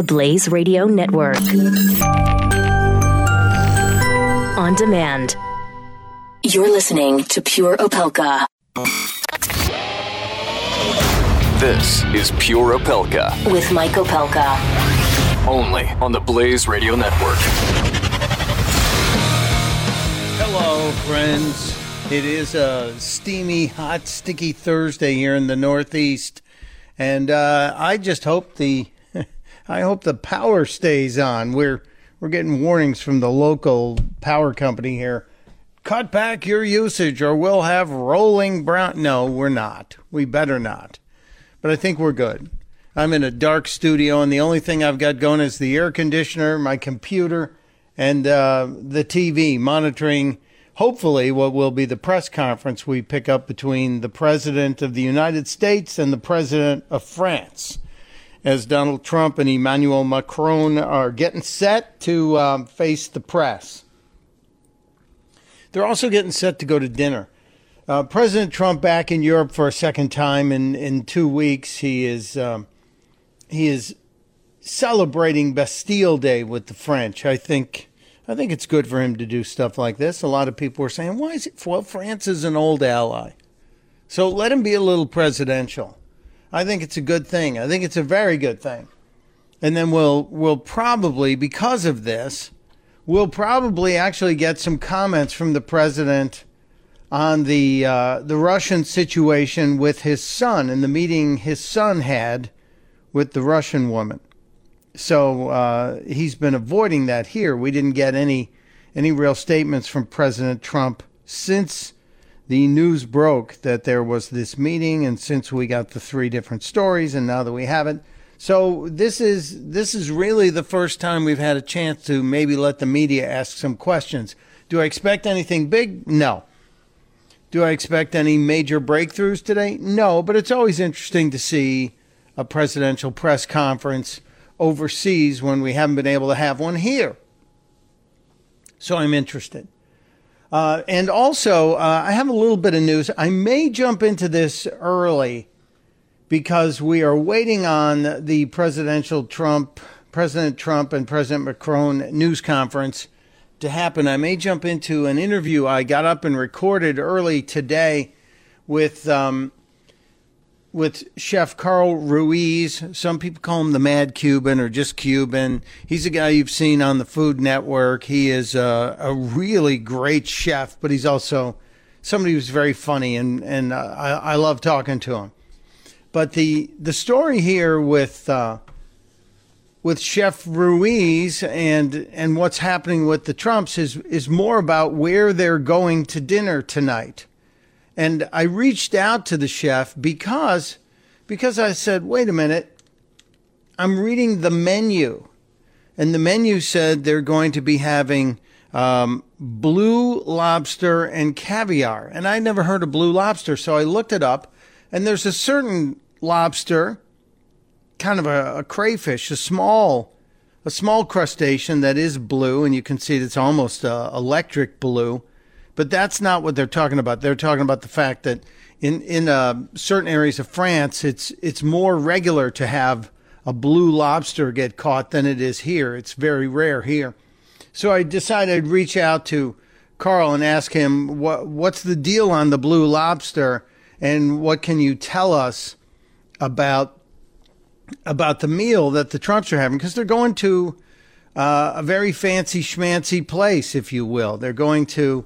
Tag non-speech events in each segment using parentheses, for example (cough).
the Blaze Radio Network. On demand. You're listening to Pure Opelka. This is Pure Opelka. With Mike Opelka. Only on the Blaze Radio Network. Hello, friends. It is a steamy, hot, sticky Thursday here in the Northeast, and uh, I just hope the I hope the power stays on. We're we're getting warnings from the local power company here. Cut back your usage, or we'll have rolling brown. No, we're not. We better not. But I think we're good. I'm in a dark studio, and the only thing I've got going is the air conditioner, my computer, and uh, the TV monitoring hopefully what will be the press conference we pick up between the president of the United States and the president of France as Donald Trump and Emmanuel Macron are getting set to um, face the press. They're also getting set to go to dinner. Uh, President Trump back in Europe for a second time in, in two weeks. He is um, he is celebrating Bastille Day with the French. I think I think it's good for him to do stuff like this. A lot of people were saying, why is it? Well, France is an old ally. So let him be a little presidential. I think it's a good thing. I think it's a very good thing. And then we'll, we'll probably, because of this, we'll probably actually get some comments from the president on the, uh, the Russian situation with his son and the meeting his son had with the Russian woman so uh, he's been avoiding that here. We didn't get any any real statements from President Trump since the news broke that there was this meeting, and since we got the three different stories, and now that we have it. So this is this is really the first time we've had a chance to maybe let the media ask some questions. Do I expect anything big? No. Do I expect any major breakthroughs today? No, but it's always interesting to see a presidential press conference overseas when we haven't been able to have one here. So I'm interested. Uh, and also, uh, I have a little bit of news. I may jump into this early because we are waiting on the presidential Trump, President Trump and President Macron news conference to happen. I may jump into an interview I got up and recorded early today with um, with Chef Carl Ruiz. Some people call him the Mad Cuban or just Cuban. He's a guy you've seen on the Food Network. He is a, a really great chef, but he's also somebody who's very funny, and and uh, I, I love talking to him. But the the story here with uh, with Chef Ruiz and and what's happening with the Trumps is is more about where they're going to dinner tonight. And I reached out to the chef because because I said, "Wait a minute. I'm reading the menu." And the menu said they're going to be having um, blue lobster and caviar. And I never heard of blue lobster, so I looked it up. And there's a certain lobster, kind of a, a crayfish, a small, a small crustacean that is blue, and you can see it's almost uh, electric blue. But that's not what they're talking about. They're talking about the fact that in in uh, certain areas of France, it's it's more regular to have a blue lobster get caught than it is here. It's very rare here. So I decided I'd reach out to Carl and ask him what what's the deal on the blue lobster and what can you tell us about about the meal that the Trumps are having because they're going to uh, a very fancy schmancy place, if you will. They're going to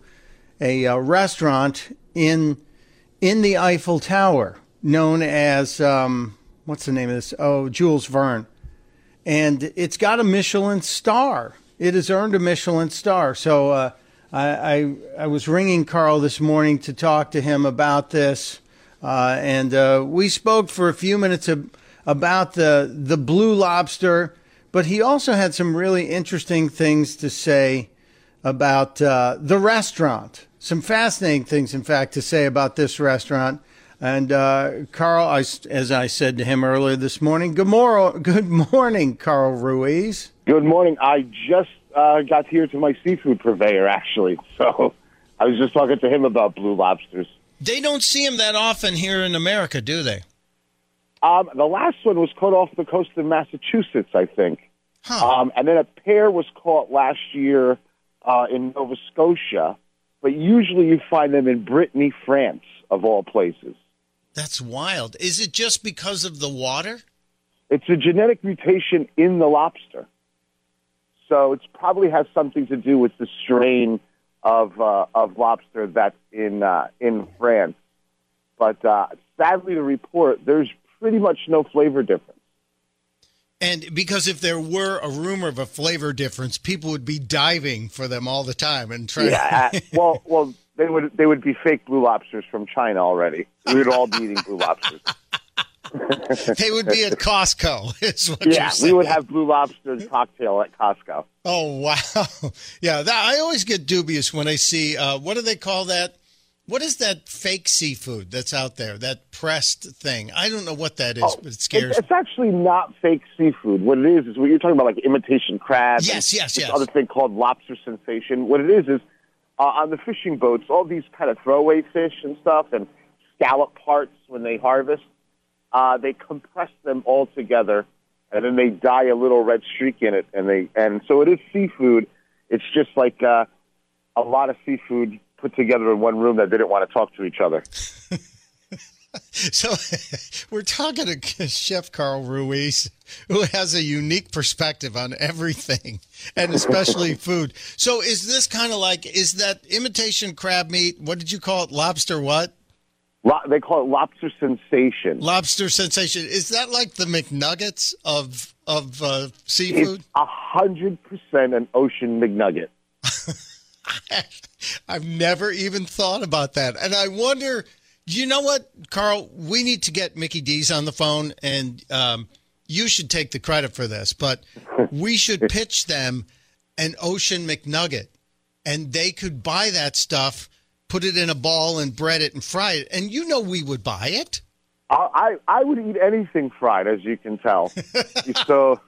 a, uh, restaurant in in the Eiffel Tower known as um, what's the name of this? Oh, Jules Verne, and it's got a Michelin star. It has earned a Michelin star. So uh, I, I, I was ringing Carl this morning to talk to him about this, uh, and uh, we spoke for a few minutes about the the Blue Lobster. But he also had some really interesting things to say about uh, the restaurant. Some fascinating things, in fact, to say about this restaurant. And uh, Carl, I, as I said to him earlier this morning, good, mor- good morning, Carl Ruiz. Good morning. I just uh, got here to my seafood purveyor, actually. So I was just talking to him about blue lobsters. They don't see them that often here in America, do they? Um, the last one was caught off the coast of Massachusetts, I think. Huh. Um, and then a pair was caught last year uh, in Nova Scotia. But usually you find them in Brittany, France, of all places. That's wild. Is it just because of the water? It's a genetic mutation in the lobster. So it probably has something to do with the strain of uh, of lobster that's in uh, in France. But uh, sadly to report, there's pretty much no flavor difference. And because if there were a rumor of a flavor difference, people would be diving for them all the time and trying. Yeah, uh, (laughs) well, well, they would they would be fake blue lobsters from China already. We would all be eating blue lobsters. (laughs) they would be at Costco. (laughs) Is what Yeah, we would have blue lobster cocktail at Costco. Oh wow, yeah. That, I always get dubious when I see uh, what do they call that? What is that fake seafood that's out there? That pressed thing? I don't know what that is, but it scares It's, it's actually not fake seafood. What it is is what you're talking about, like imitation crab. Yes, yes, this yes. Other thing called lobster sensation. What it is is uh, on the fishing boats, all these kind of throwaway fish and stuff, and scallop parts when they harvest, uh, they compress them all together, and then they dye a little red streak in it, and they and so it is seafood. It's just like uh, a lot of seafood put together in one room that didn't want to talk to each other. (laughs) So we're talking to Chef Carl Ruiz, who has a unique perspective on everything, and especially (laughs) food. So is this kind of like is that imitation crab meat? What did you call it? Lobster what? Lo- they call it lobster sensation. Lobster sensation. Is that like the McNuggets of of uh, seafood? A hundred percent an ocean McNugget. (laughs) (laughs) I've never even thought about that. And I wonder, you know what, Carl? We need to get Mickey D's on the phone, and um, you should take the credit for this, but we should (laughs) pitch them an Ocean McNugget, and they could buy that stuff, put it in a ball, and bread it and fry it. And you know we would buy it. I, I I would eat anything fried, as you can tell. (laughs) so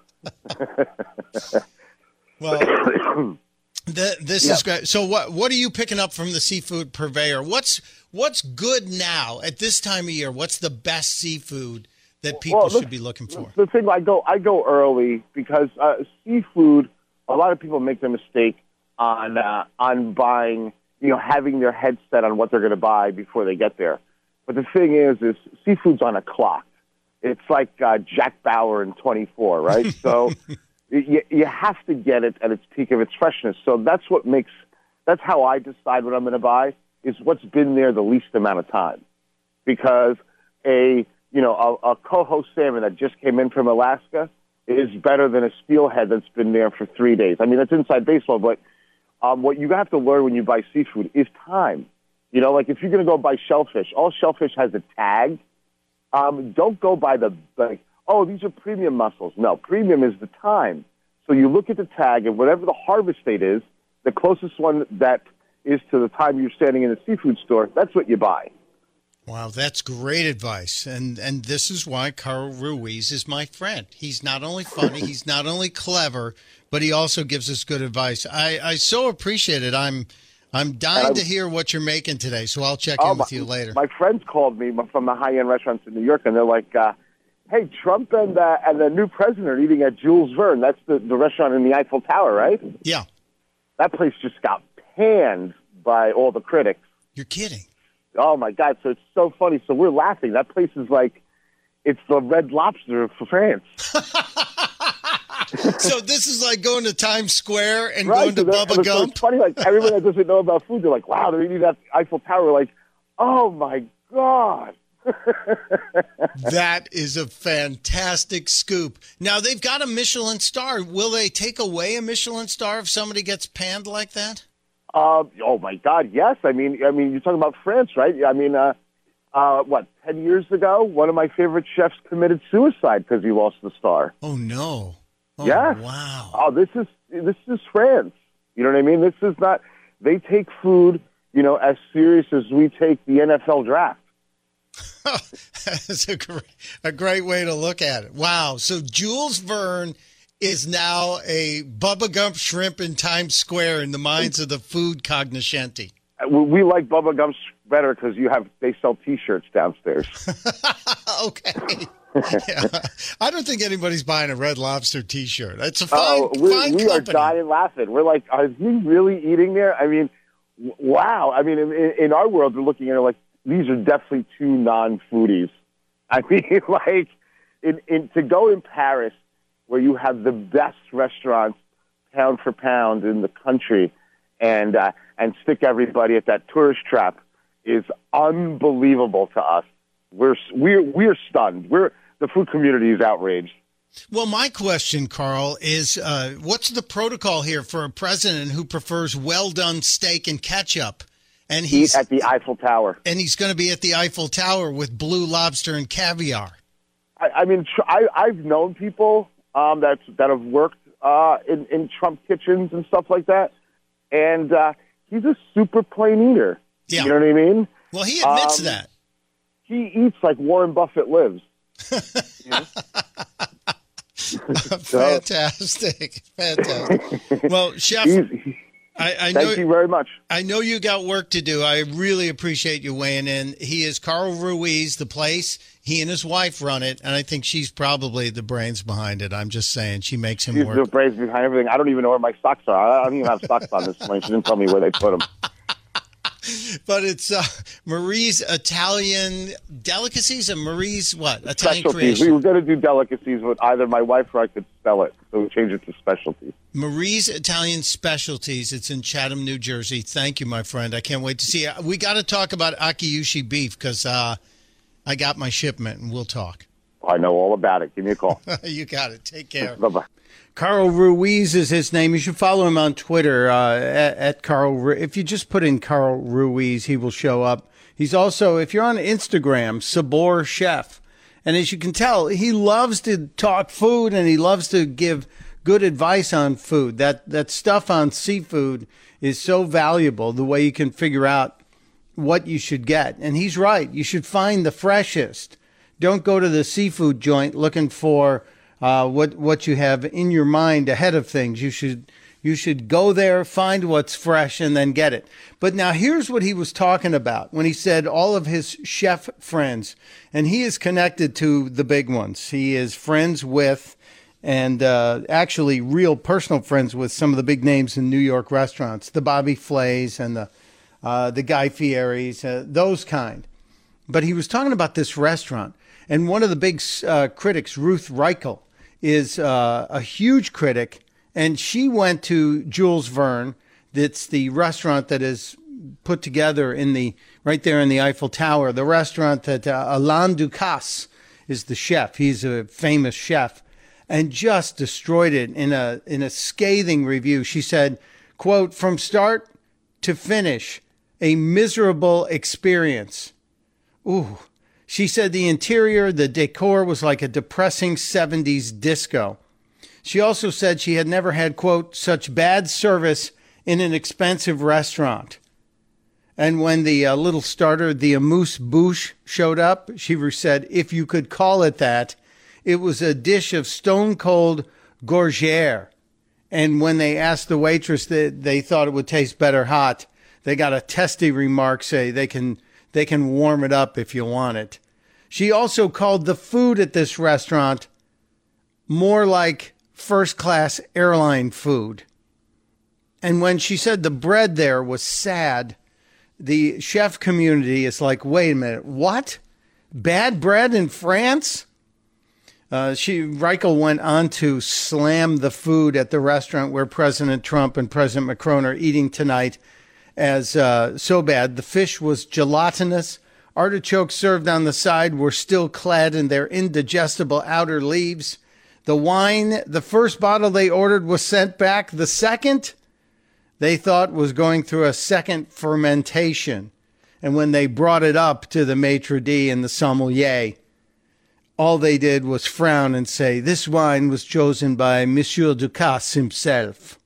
Well, (coughs) the, this Yeah. is great. So, what what are you picking up from the seafood purveyor? What's what's good now at this time of year? What's the best seafood that people Well, should be looking for? the thing I go I go early because uh, seafood. A lot of people make the mistake on uh, on buying, you know, having their head set on what they're going to buy before they get there. But the thing is, is seafood's on a clock. It's like uh, Jack Bauer in 24, right? (laughs) So you, you have to get it at its peak of its freshness. So that's what makes that's how I decide what I'm going to buy is what's been there the least amount of time. Because a you know a, a coho salmon that just came in from Alaska is better than a steelhead that's been there for three days. I mean that's inside baseball, but um, what you have to learn when you buy seafood is time. You know, like if you're going to go buy shellfish, all shellfish has a tag. Um, don't go by the like, oh, these are premium mussels. No, premium is the time. So you look at the tag, and whatever the harvest date is, the closest one that is to the time you're standing in the seafood store, that's what you buy. Wow, that's great advice. And and this is why Carl Ruiz is my friend. He's not only funny, he's not only clever, but he also gives us good advice. I, I so appreciate it. I'm I'm dying to hear what you're making today, so I'll check in Oh, with my, you later. My friends called me from the high-end restaurants in New York, and they're like, uh, "Hey, Trump and uh, and the new president are eating at Jules Verne. That's the, the restaurant in the Eiffel Tower, right? yeah, That place just got panned by all the critics. you're kidding. Oh my God! So it's so funny. So we're laughing. That place is like, it's the Red Lobster for France, (laughs) So this is like going to Times Square and right? going to So that- Bubba so Gump. It's funny. Like everyone that doesn't know about food, they're like, "Wow, they're eating at Eiffel Tower." We're like, "Oh my God!" That is a fantastic scoop. Now they've got a Michelin star. Will they take away a Michelin star if somebody gets panned like that? Um, oh my God, yes. I mean, I mean, you're talking about France, right? I mean, uh, uh, what ten years ago, one of my favorite chefs committed suicide because he lost the star. Oh no! Oh, Yes. Wow. Oh, this is this is France. You know what I mean? This is not. They take food, you know, as serious as we take the NFL draft. (laughs) That's a great, a great way to look at it. Wow. So Jules Verne is now a Bubba Gump shrimp in Times Square in the minds of the food cognoscenti. Uh, We, we like Bubba Gumps better because you have they sell T-shirts downstairs. (laughs) okay. yeah. I don't think anybody's buying a Red Lobster T-shirt. It's a fine, oh, we, fine we are dying laughing. We're like, are he really eating there? I mean, wow. I mean, in, in our world, we're looking at it like these are definitely two non-foodies. (laughs) I mean, (laughs) like, in, in to go in Paris where you have the best restaurants pound for pound in the country, and uh, and stick everybody at that tourist trap is unbelievable to us. We're we're we're stunned. We're the food community is outraged. Well, my question, Carl, is uh, what's the protocol here for a president who prefers well done steak and ketchup? And he's at the Eiffel Tower. And he's going to be at the Eiffel Tower with blue lobster and caviar. I, I mean, I, I've known people um, that that have worked uh, in, in Trump kitchens and stuff like that, and uh, he's a super plain eater. Yeah. You know what I mean? Well, he admits Um, that. He eats like Warren Buffett lives. (laughs) (laughs) Fantastic, fantastic. Well, Chef, He's, I, I know thank you very much. I know you got work to do. I really appreciate you weighing in. He is Carl Ruiz, the place. He and his wife run it, and I think she's probably the brains behind it. I'm just saying, she makes him He's work. the brains behind everything. I don't even know where my socks are. I don't even have socks on this morning. She didn't tell me where they put them. (laughs) But it's uh, Marie's Italian delicacies and Marie's what Italian Specialties. We were going to do delicacies, but either my wife or I could spell it, so we changed it to specialties. Marie's Italian Specialties. It's in Chatham, New Jersey. Thank you, my friend. I can't wait to see you. We got to talk about Akaushi beef because uh, I got my shipment, and we'll talk. I know all about it. Give me a call. (laughs) you got it. Take care. (laughs) bye bye. Carl Ruiz is his name. You should follow him on Twitter uh, at, at Carl. Ru- If you just put in Carl Ruiz, he will show up. He's also, if you're on Instagram, Sabor Chef. And as you can tell, he loves to talk food and he loves to give good advice on food. That that stuff on seafood is so valuable. The way you can figure out what you should get. And he's right. You should find the freshest. Don't go to the seafood joint looking for uh, what what you have in your mind ahead of things. You should you should go there, find what's fresh, and then get it. But now here's what he was talking about when he said all of his chef friends, and he is connected to the big ones. He is friends with, and uh, actually real personal friends with some of the big names in New York restaurants, the Bobby Flays and the uh, the Guy Fieri's, uh, those kind. But he was talking about this restaurant, and one of the big uh, critics, Ruth Reichl, is uh, a huge critic, and she went to Jules Verne. That's the restaurant that is put together in the right there in the Eiffel Tower. The restaurant that uh, Alain Ducasse is the chef. He's a famous chef, and just destroyed it in a in a scathing review. She said, "quote From start to finish, a miserable experience." Ooh. She said the interior, the decor was like a depressing 70s disco. She also said she had never had, quote, such bad service in an expensive restaurant. And when the uh, little starter, the amuse bouche, showed up, she said, if you could call it that, it was a dish of stone cold gougere. And when they asked the waitress that they thought it would taste better hot, they got a testy remark say they can they can warm it up if you want it. She also called the food at this restaurant more like first class airline food. And when she said the bread there was sad, the chef community is like, wait a minute, what? Bad bread in France? Uh, she Reichl went on to slam the food at the restaurant where President Trump and President Macron are eating tonight as uh, so bad. The fish was gelatinous. Artichokes served on the side were still clad in their indigestible outer leaves. The wine, the first bottle they ordered was sent back. The second, they thought was going through a second fermentation. And when they brought it up to the maitre d' and the sommelier, all they did was frown and say, This wine was chosen by Monsieur Ducasse himself.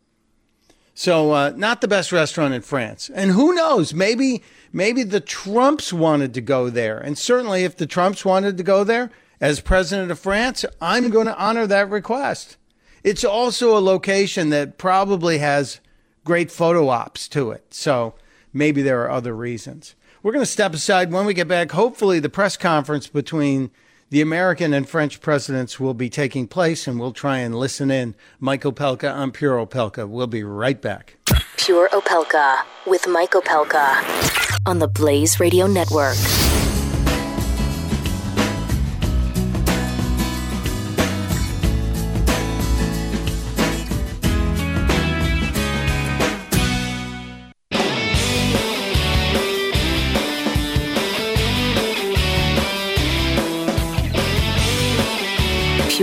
So, uh, not the best restaurant in France. And who knows? Maybe, maybe the Trumps wanted to go there. And certainly, if the Trumps wanted to go there as president of France, I'm going to honor that request. It's also a location that probably has great photo ops to it. So, maybe there are other reasons. We're going to step aside when we get back. Hopefully, the press conference between the American and French presidents will be taking place, and we'll try and listen in. Mike Opelka, I'm Pure Opelka. We'll be right back. Pure Opelka with Mike Opelka on the Blaze Radio Network.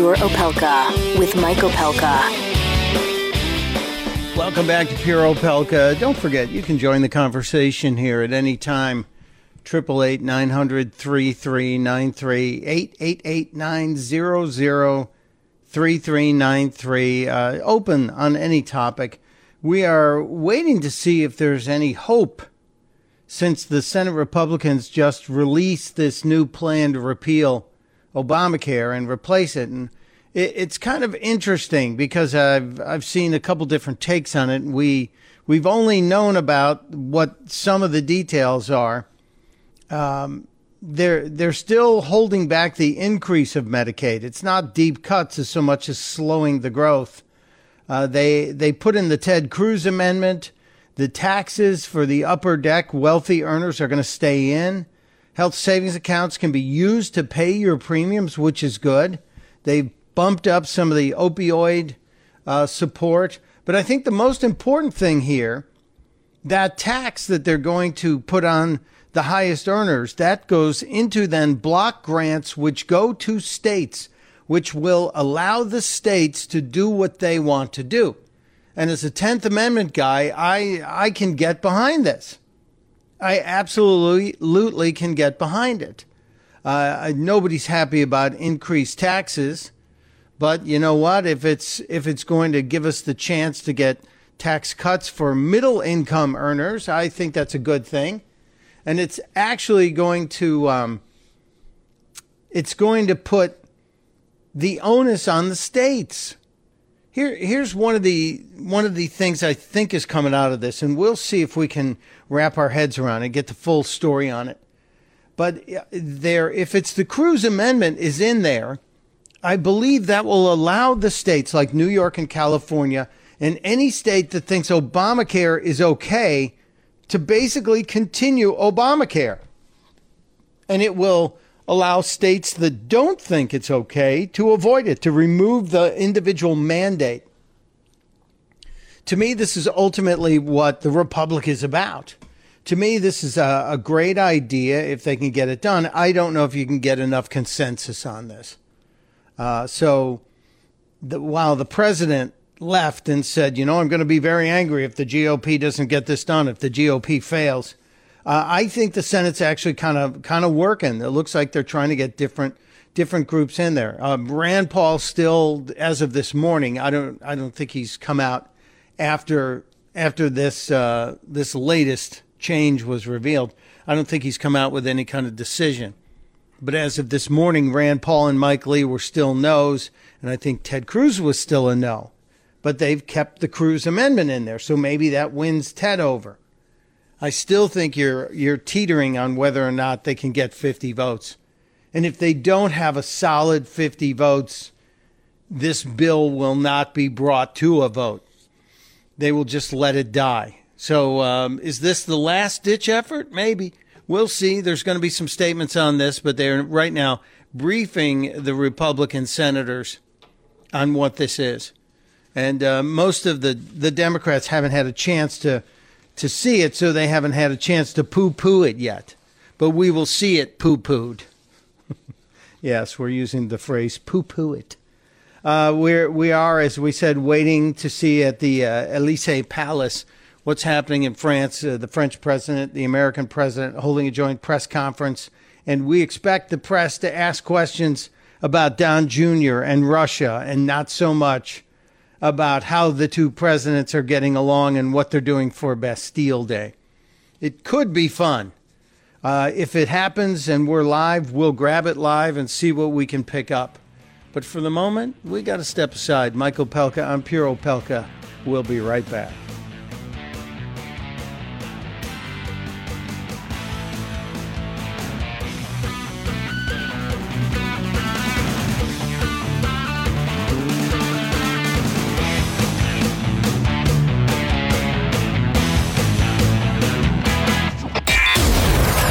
Pure Opelka with Mike Opelka. Welcome back to Pure Opelka. Don't forget, you can join the conversation here at any time. 888 900 3393 888 900 3393. Uh, Open on any topic. We are waiting to see if there's any hope since the Senate Republicans just released this new plan to repeal Obamacare and replace it. And it, it's kind of interesting because I've I've seen a couple different takes on it. We we've only known about what some of the details are. Um, they're they're still holding back the increase of Medicaid. It's not deep cuts as so much as slowing the growth. Uh, they they put in the Ted Cruz amendment. The taxes for the upper deck wealthy earners are going to stay in. Health savings accounts can be used to pay your premiums, which is good. They've bumped up some of the opioid uh, support. But I think the most important thing here, that tax that they're going to put on the highest earners, that goes into then block grants, which go to states, which will allow the states to do what they want to do. And as a 10th Amendment guy, I, I can get behind this. I absolutely can get behind it. Uh, nobody's happy about increased taxes, but you know what? If it's if it's going to give us the chance to get tax cuts for middle income earners, I think that's a good thing, and it's actually going to um, it's going to put the onus on the states. Here, here's one of the one of the things I think is coming out of this, and we'll see if we can wrap our heads around it, get the full story on it. But there, if it's the Cruz Amendment is in there, I believe that will allow the states like New York and California, and any state that thinks Obamacare is okay, to basically continue Obamacare, and it will allow states that don't think it's okay to avoid it, to remove the individual mandate. To me, this is ultimately what the Republic is about. To me, this is a, a great idea if they can get it done. I don't know if you can get enough consensus on this. Uh, so, the, while the president left and said, you know, I'm going to be very angry if the GOP doesn't get this done, if the GOP fails, uh, I think the Senate's actually kind of kind of working. It looks like they're trying to get different different groups in there. Um, Rand Paul still, as of this morning, I don't I don't think he's come out after after this uh, this latest change was revealed. I don't think he's come out with any kind of decision. But as of this morning, Rand Paul and Mike Lee were still no's, and I think Ted Cruz was still a no. But they've kept the Cruz amendment in there, so maybe that wins Ted over. I still think you're you're teetering on whether or not they can get 50 votes. And if they don't have a solid 50 votes, this bill will not be brought to a vote. They will just let it die. So, um, is this the last ditch effort? Maybe. We'll see. There's going to be some statements on this, but they're right now briefing the Republican senators on what this is. And uh, most of the, the Democrats haven't had a chance to to see it, so they haven't had a chance to poo poo it yet. But we will see it poo pooed. (laughs) yes, we're using the phrase poo poo it. Uh, we're, we are, as we said, waiting to see at the uh, Elysee Palace what's happening in France. Uh, the French president, the American president, holding a joint press conference. And we expect the press to ask questions about Don Jr. and Russia and not so much about how the two presidents are getting along and what they're doing for Bastille Day. It could be fun. Uh, if it happens and we're live, we'll grab it live and see what we can pick up. But for the moment, we got to step aside. Mike Opelka, I'm Pure Opelka. We'll be right back.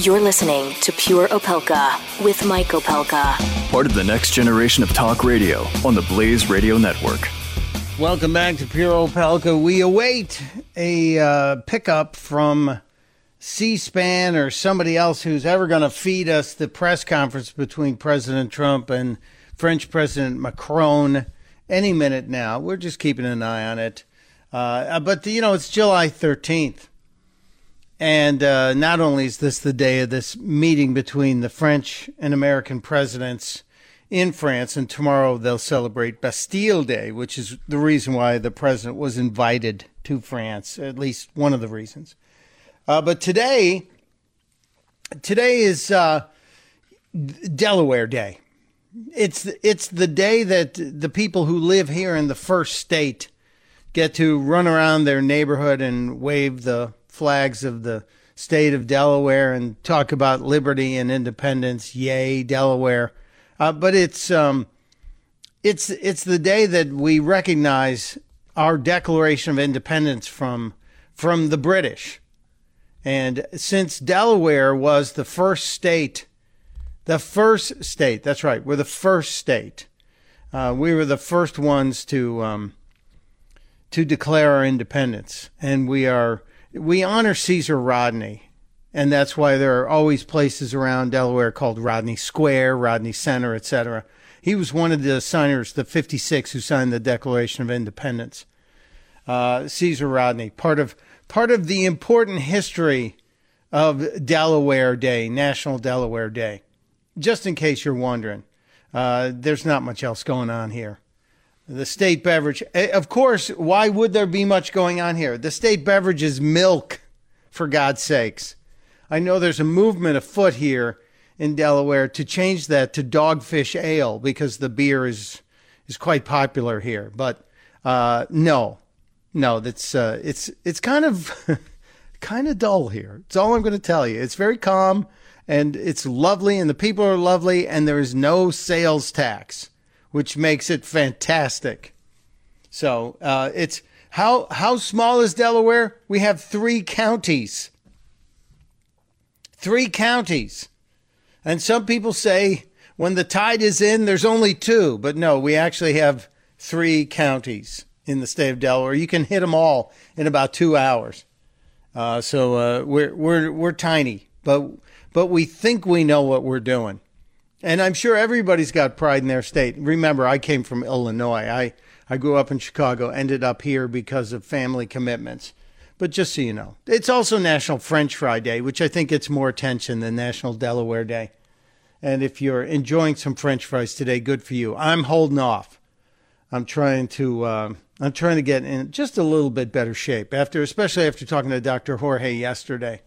You're listening to Pure Opelka with Mike Opelka. Part of the next generation of talk radio on the Blaze Radio Network. Welcome back to Pure Opelka. We await a uh, pickup from C-SPAN or somebody else who's ever going to feed us the press conference between President Trump and French President Macron any minute now. We're just keeping an eye on it. Uh, but, you know, it's July 13th. And uh, not only is this the day of this meeting between the French and American presidents in France, and tomorrow they'll celebrate Bastille Day, which is the reason why the president was invited to France, at least one of the reasons. Uh, but today, today is uh, Delaware Day. It's it's the day that the people who live here in the first state get to run around their neighborhood and wave the flags of the state of Delaware and talk about liberty and independence. Yay, Delaware! Uh, but it's um, it's it's the day that we recognize our Declaration of Independence from from the British, and since Delaware was the first state, the first state. That's right, we're the first state. Uh, we were the first ones to um, to declare our independence, and we are we honor Caesar Rodney, and that's why there are always places around Delaware called Rodney Square, Rodney Center, etc. He was one of the signers, the 56 who signed the Declaration of Independence. Uh, Caesar Rodney, part of part of the important history of Delaware Day, National Delaware Day. Just in case you're wondering, uh, there's not much else going on here. The state beverage, eh, of course, why would there be much going on here? The state beverage is milk, for God's sakes. I know there's a movement afoot here in Delaware to change that to dogfish ale because the beer is is quite popular here. But uh, no, no, that's uh, it's it's kind of (laughs) kind of dull here. It's all I'm going to tell you. It's very calm and it's lovely, and the people are lovely, and there is no sales tax which makes it fantastic. So uh, it's how how small is Delaware? We have three counties. Three counties, and some people say when the tide is in, there's only two, but no, we actually have three counties in the state of Delaware. You can hit them all in about two hours. Uh, so uh, we're we're we're tiny, but but we think we know what we're doing. And I'm sure everybody's got pride in their state. Remember, I came from Illinois. I, I grew up in Chicago, ended up here because of family commitments. But just so you know, it's also National French Fry Day, which I think gets more attention than National Delaware Day. And if you're enjoying some French fries today, good for you. I'm holding off. I'm trying to uh, I'm trying to get in just a little bit better shape after, especially after talking to Dr. Jorge yesterday.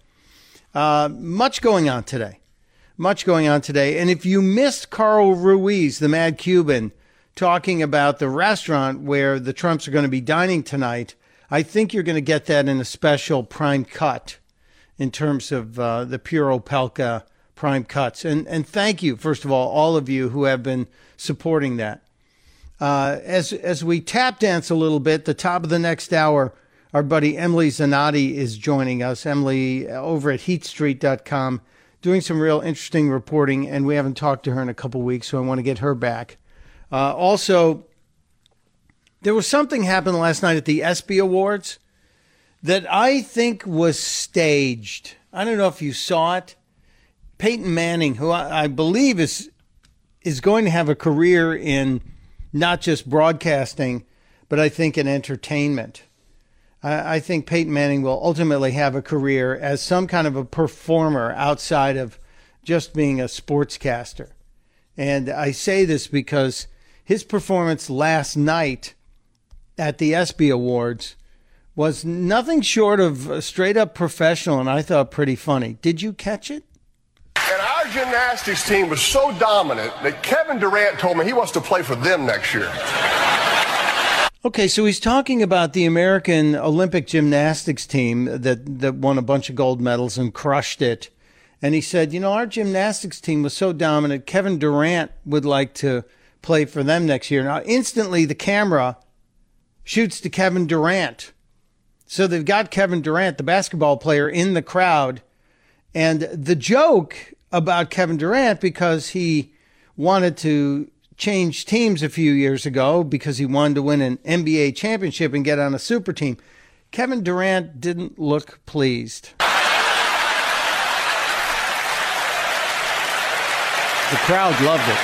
Uh, much going on today much going on today. And if you missed Carl Ruiz, the Mad Cuban, talking about the restaurant where the Trumps are going to be dining tonight, I think you're going to get that in a special prime cut in terms of uh, the Pure Opelka prime cuts. And, and thank you, first of all, all of you who have been supporting that. Uh, as, as we tap dance a little bit, the top of the next hour, our buddy Emily Zanotti is joining us. Emily over at heatstreet.com doing some real interesting reporting, and we haven't talked to her in a couple weeks, so I want to get her back. Uh, also, there was something happened last night at the ESPY Awards that I think was staged. I don't know if you saw it. Peyton Manning, who I, I believe is is going to have a career in not just broadcasting, but I think in entertainment. I, think Peyton Manning will ultimately have a career as some kind of a performer outside of just being a sportscaster. And I say this because his performance last night at the ESPY Awards was nothing short of straight up professional and I thought pretty funny. Did you catch it? And our gymnastics team was so dominant that Kevin Durant told me he wants to play for them next year. Okay, so he's talking about the American Olympic gymnastics team that, that won a bunch of gold medals and crushed it. And he said, you know, our gymnastics team was so dominant, Kevin Durant would like to play for them next year. Now, instantly, the camera shoots to Kevin Durant. So they've got Kevin Durant, the basketball player, in the crowd. And the joke about Kevin Durant, because he wanted to change teams a few years ago because he wanted to win an NBA championship and get on a super team, Kevin Durant didn't look pleased. The crowd loved it.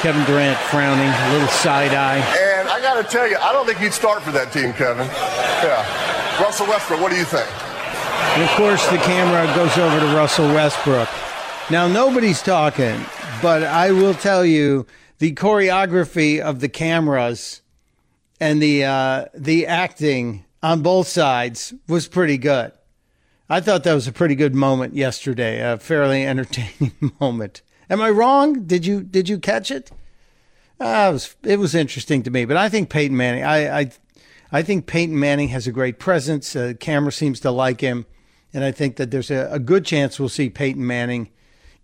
Kevin Durant frowning, a little side eye. And I got to tell you, I don't think you'd start for that team, Kevin. Yeah. Russell Westbrook, what do you think? And of course, the camera goes over to Russell Westbrook. Now, nobody's talking, but I will tell you the choreography of the cameras and the uh, the acting on both sides was pretty good. I thought that was a pretty good moment yesterday, a fairly entertaining (laughs) moment. Am I wrong? Did you did you catch it? Uh, it was it was interesting to me, but I think Peyton Manning. I I, I think Peyton Manning has a great presence. Uh, the camera seems to like him, and I think that there's a, a good chance we'll see Peyton Manning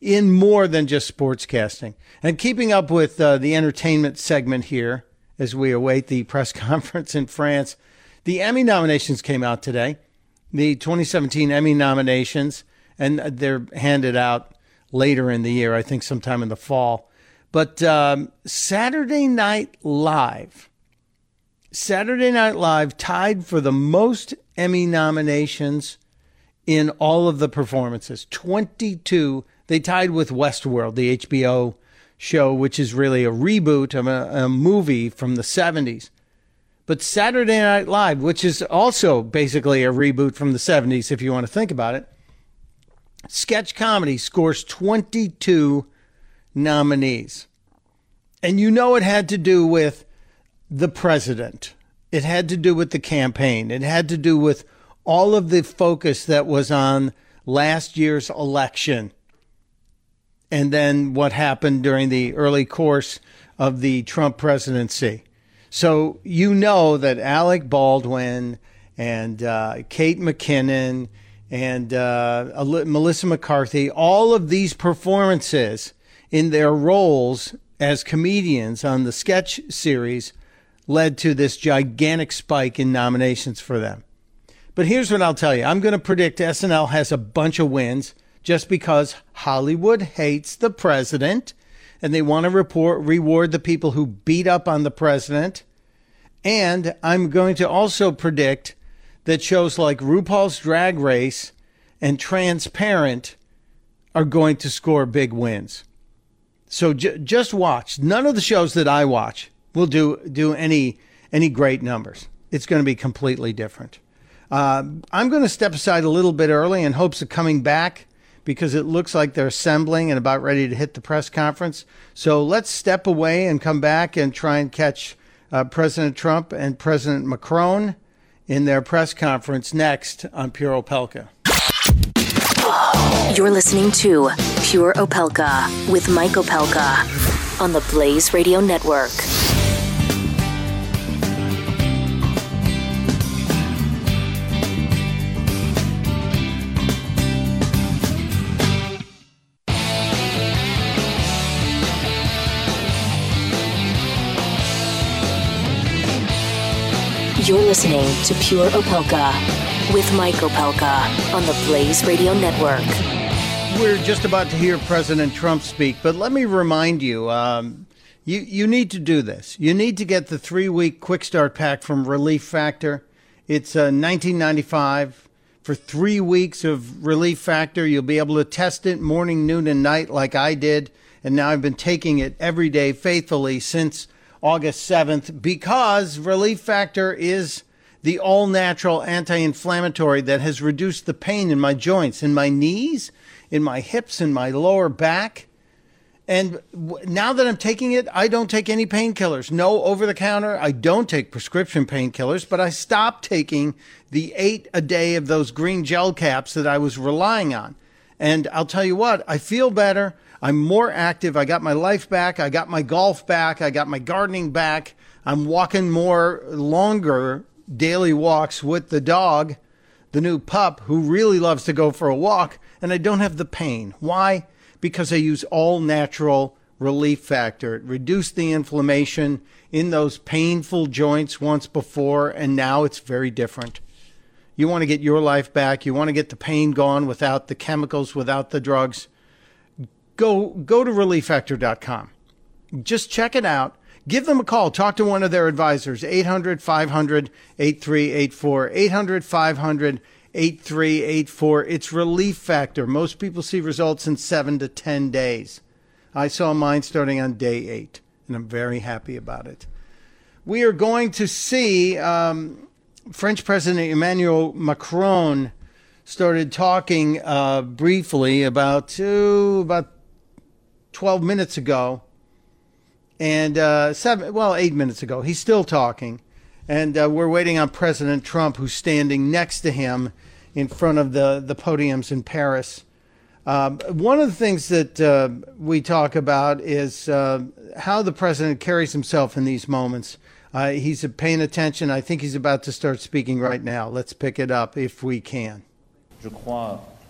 in more than just sportscasting. And keeping up with uh, the entertainment segment here as we await the press (laughs) conference in France, the Emmy nominations came out today. The 2017 Emmy nominations, and they're handed out later in the year, I think sometime in the fall. But um, Saturday Night Live, Saturday Night Live tied for the most Emmy nominations in all of the performances 22. They tied with Westworld, the HBO show, which is really a reboot of a, a movie from the 70s. But Saturday Night Live, which is also basically a reboot from the 70s, if you want to think about it, sketch comedy scores 22 nominees. And you know it had to do with the president. It had to do with the campaign. It had to do with all of the focus that was on last year's election and then what happened during the early course of the Trump presidency. So you know that Alec Baldwin and uh, Kate McKinnon and uh, Melissa McCarthy, all of these performances in their roles as comedians on the sketch series led to this gigantic spike in nominations for them. But here's what I'll tell you I'm going to predict SNL has a bunch of wins just because Hollywood hates the president and they want to report, reward the people who beat up on the president. And I'm going to also predict that shows like RuPaul's Drag Race and Transparent are going to score big wins. So j- just watch. None of the shows that I watch will do do any any great numbers. It's going to be completely different. Uh, I'm going to step aside a little bit early in hopes of coming back because it looks like they're assembling and about ready to hit the press conference. So let's step away and come back and try and catch uh, President Trump and President Macron in their press conference next on Pure Opelka. You're listening to Pure Opelka with Mike Opelka on the Blaze Radio Network. You're listening to Pure Opelka with Mike Opelka on the Blaze Radio Network. We're just about to hear President Trump speak, but let me remind you um, you, you need to do this. You need to get the three week quick start pack from Relief Factor. It's uh, 1995 for three weeks of Relief Factor. You'll be able to test it morning, noon, and night like I did. And now I've been taking it every day faithfully since August 7th because Relief Factor is the all natural anti inflammatory that has reduced the pain in my joints, in my knees, in my hips, in my lower back. And now that I'm taking it, I don't take any painkillers. No over the counter. I don't take prescription painkillers, but I stopped taking the eight a day of those green gel caps that I was relying on. And I'll tell you what, I feel better. I'm more active. I got my life back. I got my golf back. I got my gardening back. I'm walking more longer daily walks with the dog, the new pup who really loves to go for a walk, and I don't have the pain. Why? Because I use all natural relief factor. It reduced the inflammation in those painful joints once before, and now it's very different. You want to get your life back. You want to get the pain gone without the chemicals, without the drugs. Go go to relieffactor.com. Just check it out. Give them a call. Talk to one of their advisors. 800 500 8384. 800 500 8384. It's Relief Factor. Most people see results in seven to 10 days. I saw mine starting on day eight, and I'm very happy about it. We are going to see um, French President Emmanuel Macron started talking uh, briefly about uh, about 12 minutes ago and uh, seven, well, eight minutes ago. He's still talking, and uh, we're waiting on President Trump, who's standing next to him in front of the the podiums in Paris. Um, one of the things that uh, we talk about is uh, how the president carries himself in these moments. Uh, he's paying attention. I think he's about to start speaking right now. Let's pick it up if we can.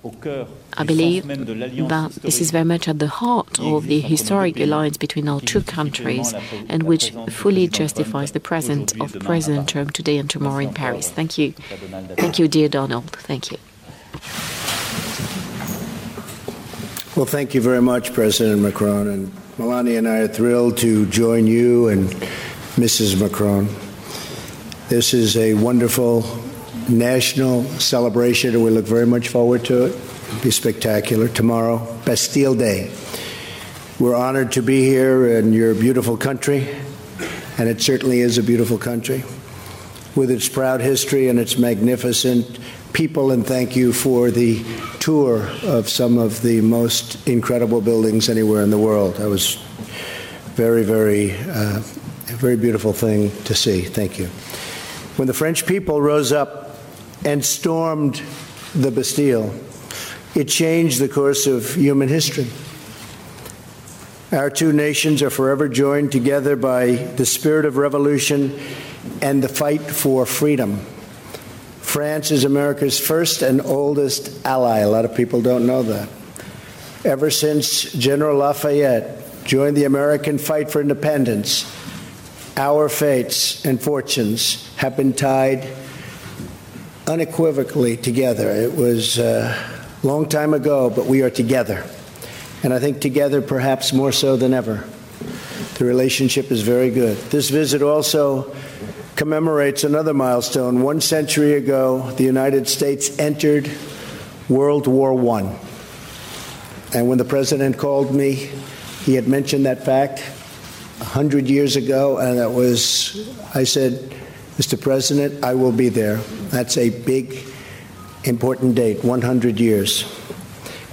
I believe that this is very much at the heart of the historic alliance between our two countries and which fully justifies the presence of President Trump today and tomorrow in Paris. Thank you. Thank you, dear Donald. Thank you. Well, thank you very much, President Macron. And Melania and I are thrilled to join you and Mrs. Macron. This is a wonderful national celebration, and we look very much forward to it. It'll be spectacular. Tomorrow, Bastille Day. We're honored to be here in your beautiful country, and it certainly is a beautiful country with its proud history and its magnificent people. And thank you for the tour of some of the most incredible buildings anywhere in the world. That was very, very, uh, a very beautiful thing to see. Thank you. When the French people rose up and stormed the Bastille, it changed the course of human history. Our two nations are forever joined together by the spirit of revolution and the fight for freedom. France is America's first and oldest ally. A lot of people don't know that. Ever since General Lafayette joined the American fight for independence, our fates and fortunes have been tied unequivocally together. It was a long time ago, but we are together. And I think together perhaps more so than ever. The relationship is very good. This visit also commemorates another milestone. One century ago, the United States entered World War I. And when the president called me, he had mentioned that fact a hundred years ago, and it was, I said, Mr. President, I will be there. That's a big, important date 100 years.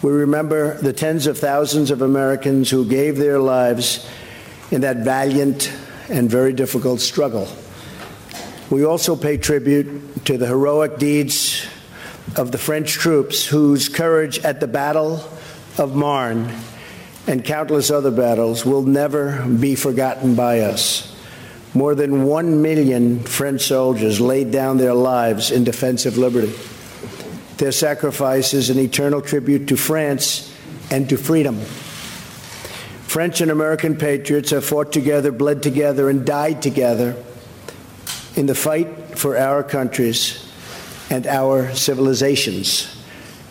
We remember the tens of thousands of Americans who gave their lives in that valiant and very difficult struggle. We also pay tribute to the heroic deeds of the French troops whose courage at the Battle of Marne and countless other battles will never be forgotten by us. More than one million French soldiers laid down their lives in defense of liberty. Their sacrifice is an eternal tribute to France and to freedom. French and American patriots have fought together, bled together, and died together in the fight for our countries and our civilizations.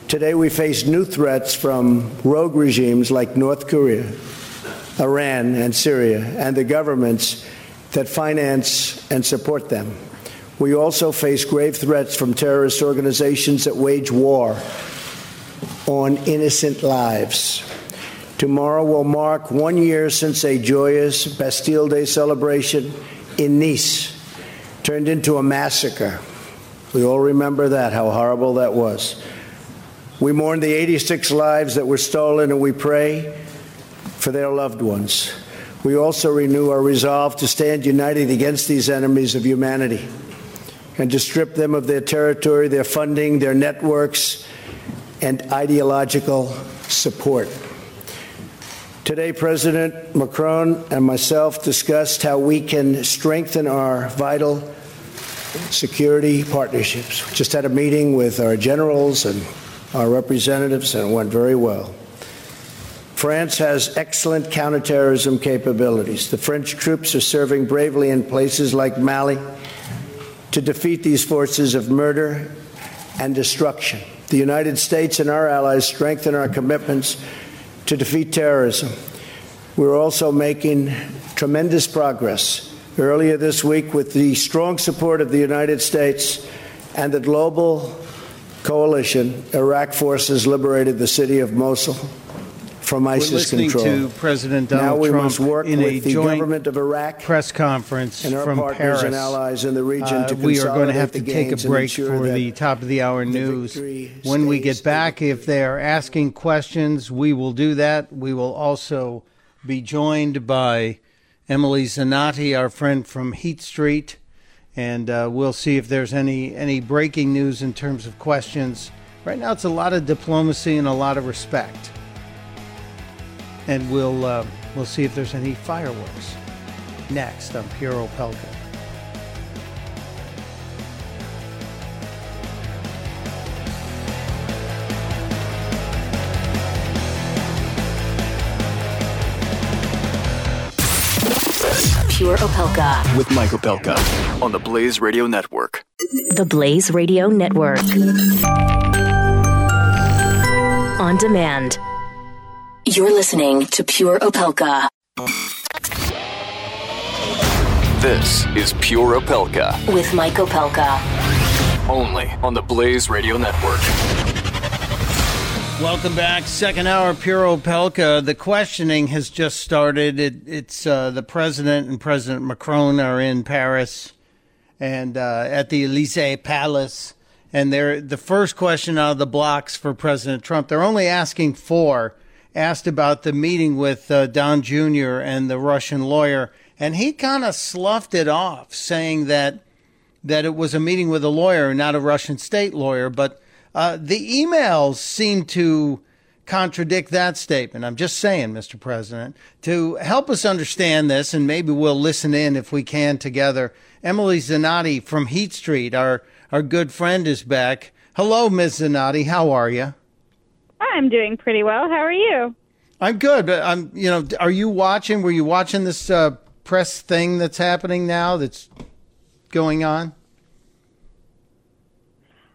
Today, we face new threats from rogue regimes like North Korea, Iran, and Syria, and the governments that finance and support them. We also face grave threats from terrorist organizations that wage war on innocent lives. Tomorrow will mark one year since a joyous Bastille Day celebration in Nice turned into a massacre. We all remember that, how horrible that was. We mourn the 86 lives that were stolen, and we pray for their loved ones. We also renew our resolve to stand united against these enemies of humanity and to strip them of their territory, their funding, their networks, and ideological support. Today, President Macron and myself discussed how we can strengthen our vital security partnerships. Just had a meeting with our generals and our representatives, and it went very well. France has excellent counterterrorism capabilities. The French troops are serving bravely in places like Mali to defeat these forces of murder and destruction. The United States and our allies strengthen our commitments to defeat terrorism. We're also making tremendous progress earlier this week with the strong support of the United States and the global coalition. Iraq forces liberated the city of Mosul from ISIS We're listening control. to President Donald now we Trump must work in with a the joint government of Iraq press conference and our from partners Paris. and allies in the region Uh, to we are going to have to take a break for the top of the hour the news. When we get back, if they are asking questions, we will do that. We will also be joined by Emily Zanotti, our friend from Heat Street, and uh, we'll see if there's any any breaking news in terms of questions. Right now, it's a lot of diplomacy and a lot of respect, and we'll uh, we'll see if there's any fireworks. Next on Pure Opelka. Pure Opelka. With Mike Opelka on the Blaze Radio Network. The Blaze Radio Network. On demand. You're listening to Pure Opelka This is Pure Opelka, with Mike Opelka. only on the Blaze Radio Network. Welcome back. Second hour, Pure Opelka. The questioning has just started. It, it's uh, the president and President Macron are in Paris and uh, at the Elysee Palace. And they're the first question out of the blocks for President Trump. They're only asking four. Asked about the meeting with uh, Don Jr. and the Russian lawyer, and he kind of sloughed it off, saying that that it was a meeting with a lawyer, not a Russian state lawyer. But uh, the emails seem to contradict that statement. I'm just saying, Mr. President, to help us understand this, and maybe we'll listen in if we can together. Emily Zanotti from Heat Street, our our good friend, is back. Hello, Ms. Zanotti. How are you? I'm doing pretty well. How are you? I'm good. I'm, you know, are you watching? Were you watching this uh, press thing that's happening now? That's going on.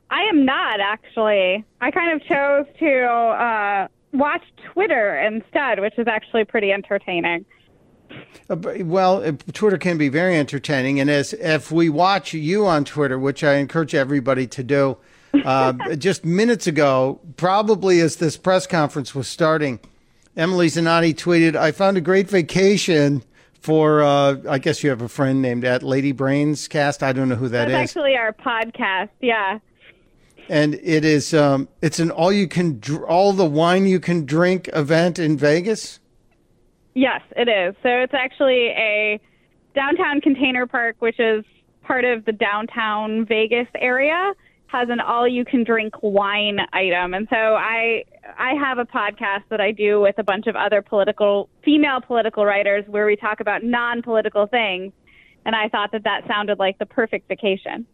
I am not actually. I kind of chose to uh, watch Twitter instead, which is actually pretty entertaining. Uh, Well, uh, Twitter can be very entertaining, and as if we watch you on Twitter, which I encourage everybody to do, uh, just minutes ago, probably as this press conference was starting, Emily Zanotti tweeted, "I found a great vacation." For uh, I guess you have a friend named at Lady Brains Cast. I don't know who that That's is. actually our podcast. Yeah. and it is um, it's an all you can dr- all the wine you can drink event in Vegas. Yes, it is. So it's actually a downtown container park, which is part of the downtown Vegas area, has an all-you-can-drink wine item. And so I I have a podcast that I do with a bunch of other political female political writers where we talk about non-political things. And I thought that that sounded like the perfect vacation.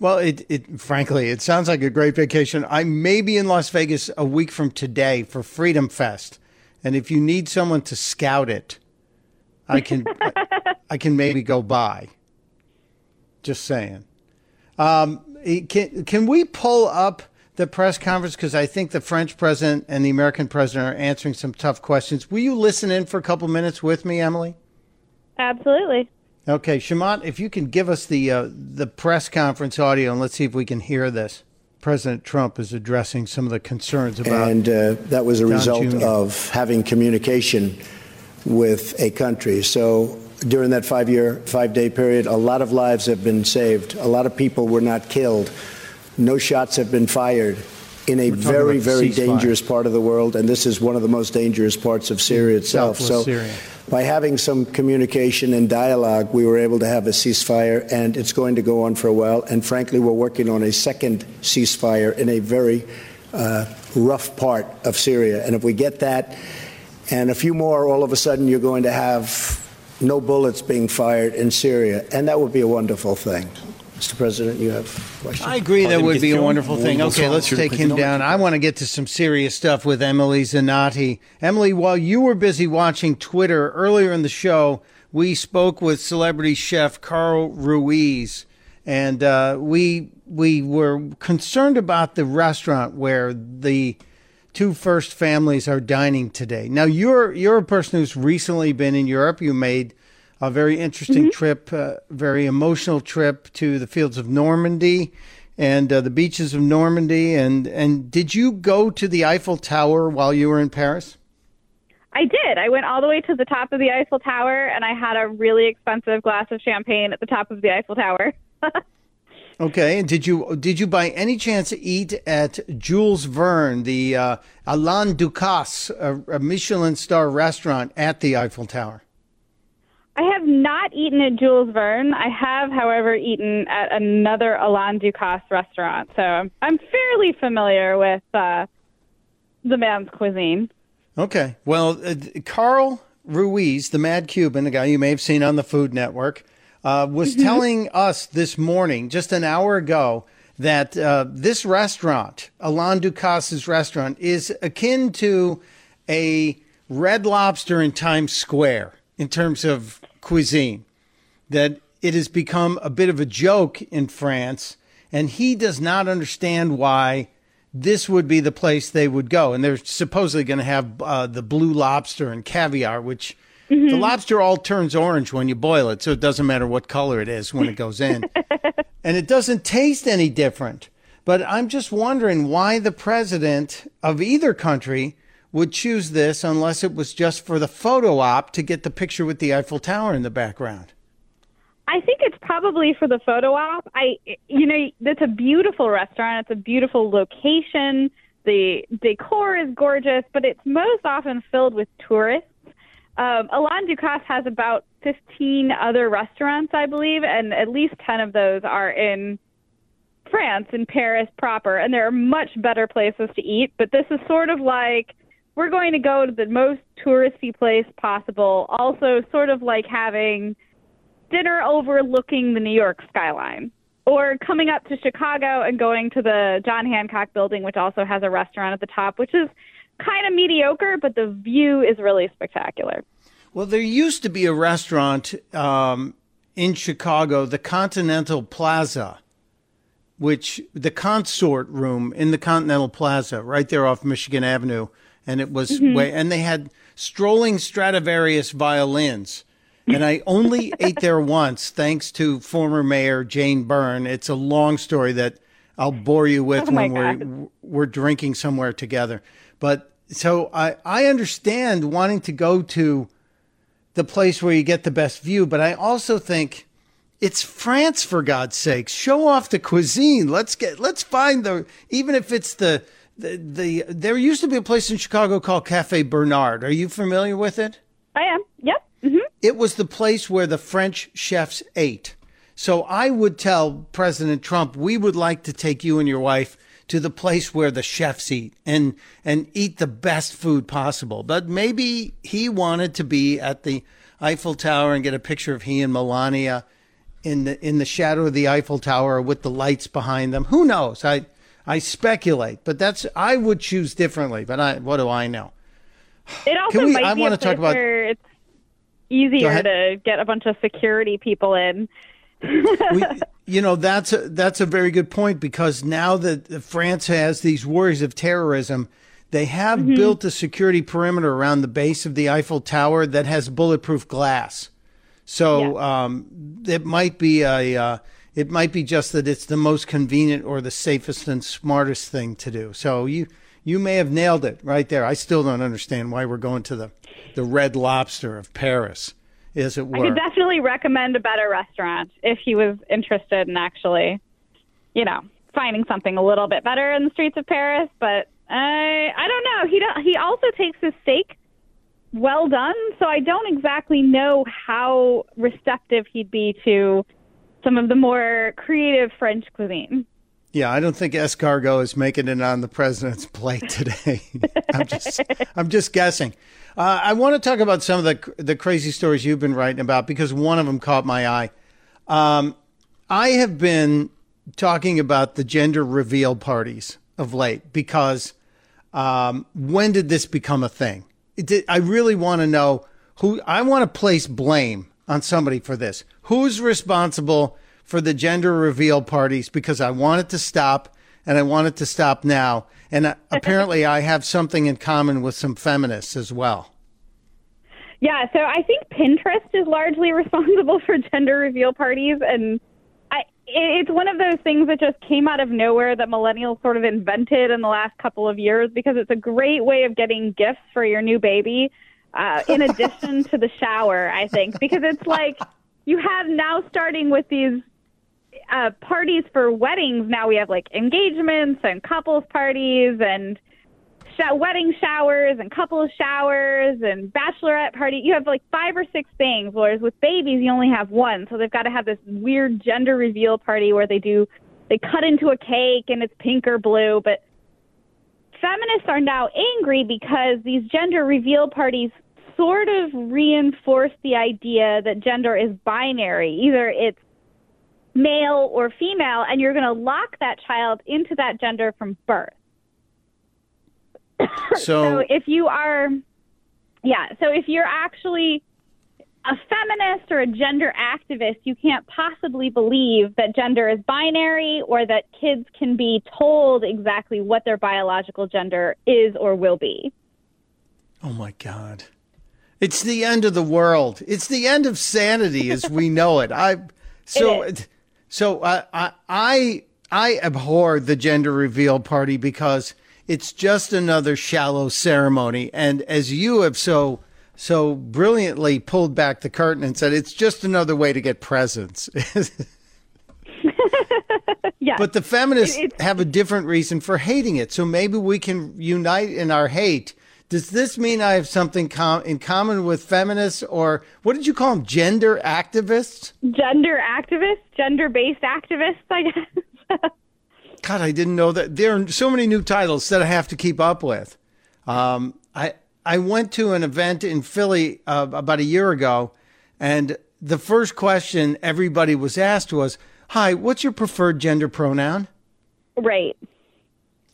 Well, it, it frankly, it sounds like a great vacation. I may be in Las Vegas a week from today for Freedom Fest, and if you need someone to scout it, I can (laughs) I, I can maybe go by. Just saying. Um, can can we pull up the press conference because I think the French president and the American president are answering some tough questions. Will you listen in for a couple minutes with me, Emily? Absolutely. Okay, Shamant, if you can give us the uh, the press conference audio and let's see if we can hear this. President Trump is addressing some of the concerns about and uh, that was a Don result Jr.. of having communication with a country. So during that five-year, five-day period, a lot of lives have been saved. A lot of people were not killed. No shots have been fired. in a very, very dangerous part of the world, and this is one of the most dangerous parts of Syria itself. Southwest so, Syria. by having some communication and dialogue, we were able to have a ceasefire, and it's going to go on for a while. And frankly, we're working on a second ceasefire in a very uh, rough part of Syria. And if we get that and a few more, all of a sudden, you're going to have no bullets being fired in Syria, and that would be a wonderful thing. Mr. President, you have questions? I agree that would be a wonderful thing. Okay, let's take him down. I want to get to some serious stuff with Emily Zanotti. Emily, while you were busy watching Twitter earlier in the show, we spoke with celebrity chef Carl Ruiz, and uh, we we were concerned about the restaurant where the two first families are dining today. Now, you're you're a person who's recently been in Europe. You made a very interesting mm-hmm. trip, uh, very emotional trip to the fields of Normandy and uh, the beaches of Normandy. And, and did you go to the Eiffel Tower while you were in Paris? I did. I went all the way to the top of the Eiffel Tower and I had a really expensive glass of champagne at the top of the Eiffel Tower. (laughs) okay, and did you did you by any chance eat at Jules Verne, the uh, Alain Ducasse, a, a Michelin star restaurant at the Eiffel Tower? I have not eaten at Jules Verne. I have, however, eaten at another Alain Ducasse restaurant. So I'm fairly familiar with uh, the man's cuisine. Okay. Well, uh, Carl Ruiz, the Mad Cuban, the guy you may have seen on the Food Network, uh, was mm-hmm. telling us this morning, just an hour ago, that uh, this restaurant, Alain Ducasse's restaurant, is akin to a Red Lobster in Times Square in terms of cuisine, that it has become a bit of a joke in France, and he does not understand why this would be the place they would go. And they're supposedly going to have uh, the blue lobster and caviar, which mm-hmm. the lobster all turns orange when you boil it, so it doesn't matter what color it is when it goes in. (laughs) and it doesn't taste any different. But I'm just wondering why the president of either country would choose this unless it was just for the photo op to get the picture with the Eiffel Tower in the background. I think it's probably for the photo op. I, you know, it's a beautiful restaurant. It's a beautiful location. The decor is gorgeous, but it's most often filled with tourists. Um, Alain Ducasse has about 15 other restaurants, I believe, and at least 10 of those are in France, in Paris proper. And there are much better places to eat, but this is sort of like we're going to go to the most touristy place possible. Also, sort of like having dinner overlooking the New York skyline. Or coming up to Chicago and going to the John Hancock building, which also has a restaurant at the top, which is kind of mediocre, but the view is really spectacular. Well, there used to be a restaurant um, in Chicago, the Continental Plaza, which the consort room in the Continental Plaza, right there off Michigan Avenue and it was mm-hmm. way, and they had strolling Stradivarius violins. And I only (laughs) ate there once, thanks to former Mayor Jane Byrne. It's a long story that I'll bore you with oh when God. we're we're drinking somewhere together. But so I I understand wanting to go to the place where you get the best view, but I also think it's France for God's sakes. Show off the cuisine. Let's get let's find the even if it's the the, the there used to be a place in Chicago called Cafe Bernard. Are you familiar with it? I am. Yep. Mm-hmm. It was the place where the French chefs ate. So I would tell President Trump, we would like to take you and your wife to the place where the chefs eat and and eat the best food possible. But maybe he wanted to be at the Eiffel Tower and get a picture of he and Melania in the in the shadow of the Eiffel Tower with the lights behind them. Who knows? I I speculate, but that's I would choose differently. But I, what do I know? It also we, might I be want to talk about. It's easier to get a bunch of security people in. we, you know that's a, that's a very good point because now that France has these worries of terrorism, they have mm-hmm. built a security perimeter around the base of the Eiffel Tower that has bulletproof glass. So yeah. um, it might be a uh, it might be just that it's the most convenient or the safest and smartest thing to do. So you you may have nailed it right there. I still don't understand why we're going to the the Red Lobster of Paris, as it were. I could definitely recommend a better restaurant if he was interested in actually, you know, finding something a little bit better in the streets of Paris, but I I don't know. He don't, he also takes his steak well done, so I don't exactly know how receptive he'd be to some of the more creative French cuisine. Yeah, I don't think escargot is making it on the president's plate today. (laughs) I'm just, I'm just guessing. Uh, I want to talk about some of the the crazy stories you've been writing about because one of them caught my eye. Um, I have been talking about the gender reveal parties of late because um, when did this become a thing? Did, I really want to know who. I want to place blame on somebody for this. Who's responsible for the gender reveal parties? Because I want it to stop, and I want it to stop now. And uh, (laughs) apparently, I have something in common with some feminists as well. Yeah, so I think Pinterest is largely (laughs) responsible for gender reveal parties, and I, it's one of those things that just came out of nowhere that millennials sort of invented in the last couple of years because it's a great way of getting gifts for your new baby, uh, in (laughs) addition to the shower. I think because it's like you have now starting with these uh, parties for weddings. Now we have like engagements and couples parties and sh- wedding showers and couples showers and bachelorette party. You have like five or six things, whereas with babies you only have one. So they've got to have this weird gender reveal party where they do they cut into a cake and it's pink or blue. But feminists are now angry because these gender reveal parties sort of reinforce the idea that gender is binary. Either it's male or female, and you're going to lock that child into that gender from birth. (coughs) So, so if you are, yeah, so if you're actually a feminist or a gender activist, you can't possibly believe that gender is binary or that kids can be told exactly what their biological gender is or will be. Oh my God. It's the end of the world. It's the end of sanity as we know it. I so It so uh, I I I abhor the gender reveal party because it's just another shallow ceremony and as you have so so brilliantly pulled back the curtain and said it's just another way to get presents. (laughs) Yeah. But the feminists It- have a different reason for hating it. So maybe we can unite in our hate. Does this mean I have something com- in common with feminists or what did you call them? Gender activists? gender activists, gender based activists, I guess. (laughs) God, I didn't know that. There are so many new titles that I have to keep up with. Um, I I went to an event in Philly uh, about a year ago, and the first question everybody was asked was, "Hi, what's your preferred gender pronoun?" right.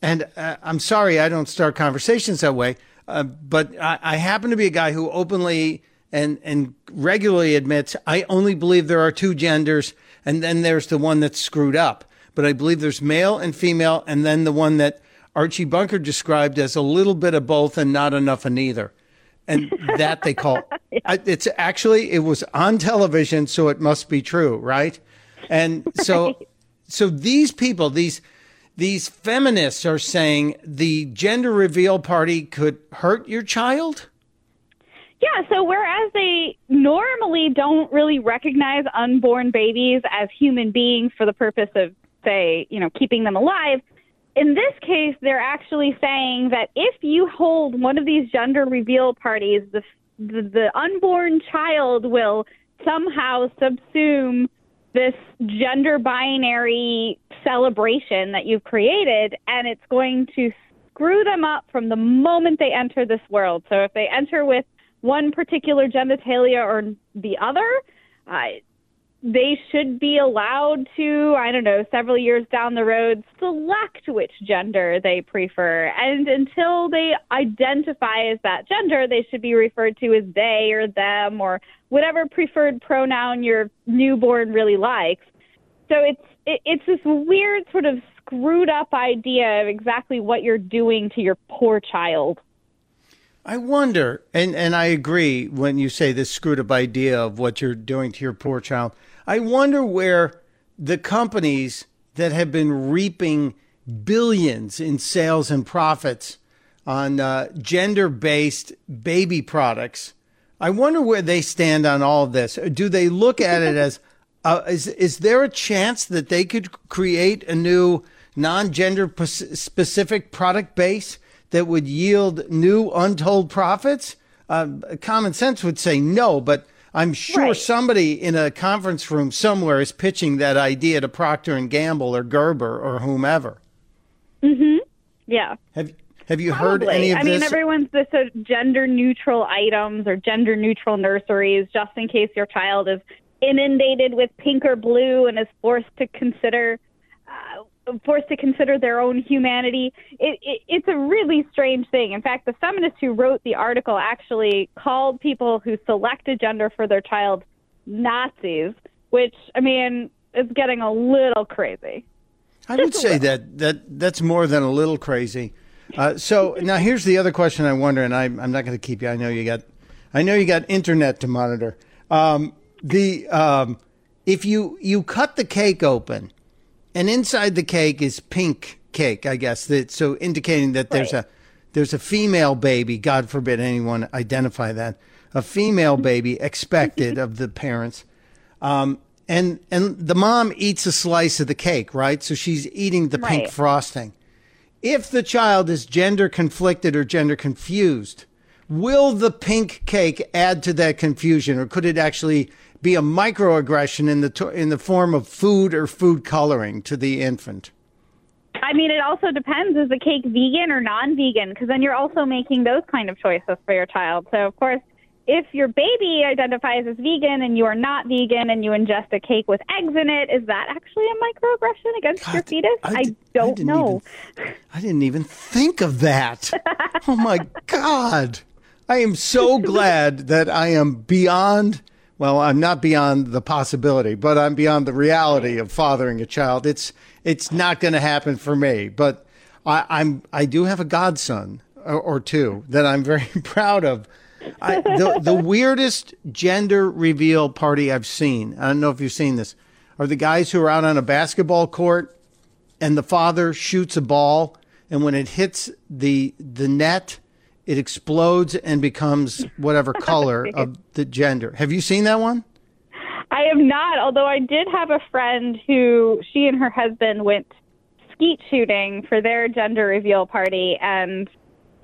And uh, I'm sorry I don't start conversations that way, uh, but I, I happen to be a guy who openly and and regularly admits I only believe there are two genders, and then there's the one that's screwed up. But I believe there's male and female, and then the one that Archie Bunker described as a little bit of both and not enough of neither. And (laughs) that they call I- it's actually it was on television, so it must be true, right? And so (laughs) so these people, these these feminists are saying the gender reveal party could hurt your child? Yeah, so whereas they normally don't really recognize unborn babies as human beings for the purpose of, say, you know, keeping them alive, in this case, they're actually saying that if you hold one of these gender reveal parties, the the, the unborn child will somehow subsume this gender binary celebration that you've created, and it's going to screw them up from the moment they enter this world. So if they enter with one particular genitalia or the other, uh, they should be allowed to, I don't know, several years down the road, select which gender they prefer. And until they identify as that gender, they should be referred to as they or them or whatever preferred pronoun your newborn really likes. So it's it, it's this weird sort of screwed up idea of exactly what you're doing to your poor child. I wonder, and, and I agree when you say this screwed up idea of what you're doing to your poor child. I wonder where the companies that have been reaping billions in sales and profits on uh, gender based baby products, I wonder where they stand on all of this. Do they look at it as uh, is, is there a chance that they could create a new non gender specific product base that would yield new untold profits? Uh, common sense would say no, but I'm sure right. somebody in a conference room somewhere is pitching that idea to Procter and Gamble or Gerber or whomever. Mm-hmm. Yeah. Have have you Probably. heard any of I this? I mean, everyone's this uh, gender neutral items or gender neutral nurseries, just in case your child is inundated with pink or blue and is forced to consider forced to consider their own humanity. It, it, it's a really strange thing. In fact, the feminist who wrote the article actually called people who select a gender for their child Nazis, which I mean is getting a little crazy. I would say that that that's more than a little crazy. Uh, so now here's the other question I wonder, and I, am not going to keep you. I know you got, I know you got internet to monitor. Um, the um, if you you cut the cake open, and inside the cake is pink cake, I guess that so indicating that there's right. a there's a female baby. God forbid anyone identify that a female baby (laughs) expected of the parents. Um, and and the mom eats a slice of the cake, right? So she's eating the right. pink frosting. If the child is gender conflicted or gender confused, will the pink cake add to that confusion, or could it actually be a microaggression in the in the form of food or food coloring to the infant? I mean, it also depends. Is the cake vegan or non-vegan? Because then you're also making those kind of choices for your child. So, of course, if your baby identifies as vegan and you are not vegan and you ingest a cake with eggs in it, is that actually a microaggression against God, your fetus? I, I don't I know. Even, I didn't even think of that. (laughs) oh my God. I am so glad that I am beyond, well, I'm not beyond the possibility, but I'm beyond the reality of fathering a child. It's, it's not going to happen for me, but I, I'm, I do have a godson or, or two that I'm very (laughs) proud of I, the the weirdest gender reveal party I've seen. I don't know if you've seen this. Are the guys who are out on a basketball court and the father shoots a ball and when it hits the the net, it explodes and becomes whatever (laughs) color of the gender. Have you seen that one? I have not, although I did have a friend who she and her husband went skeet shooting for their gender reveal party and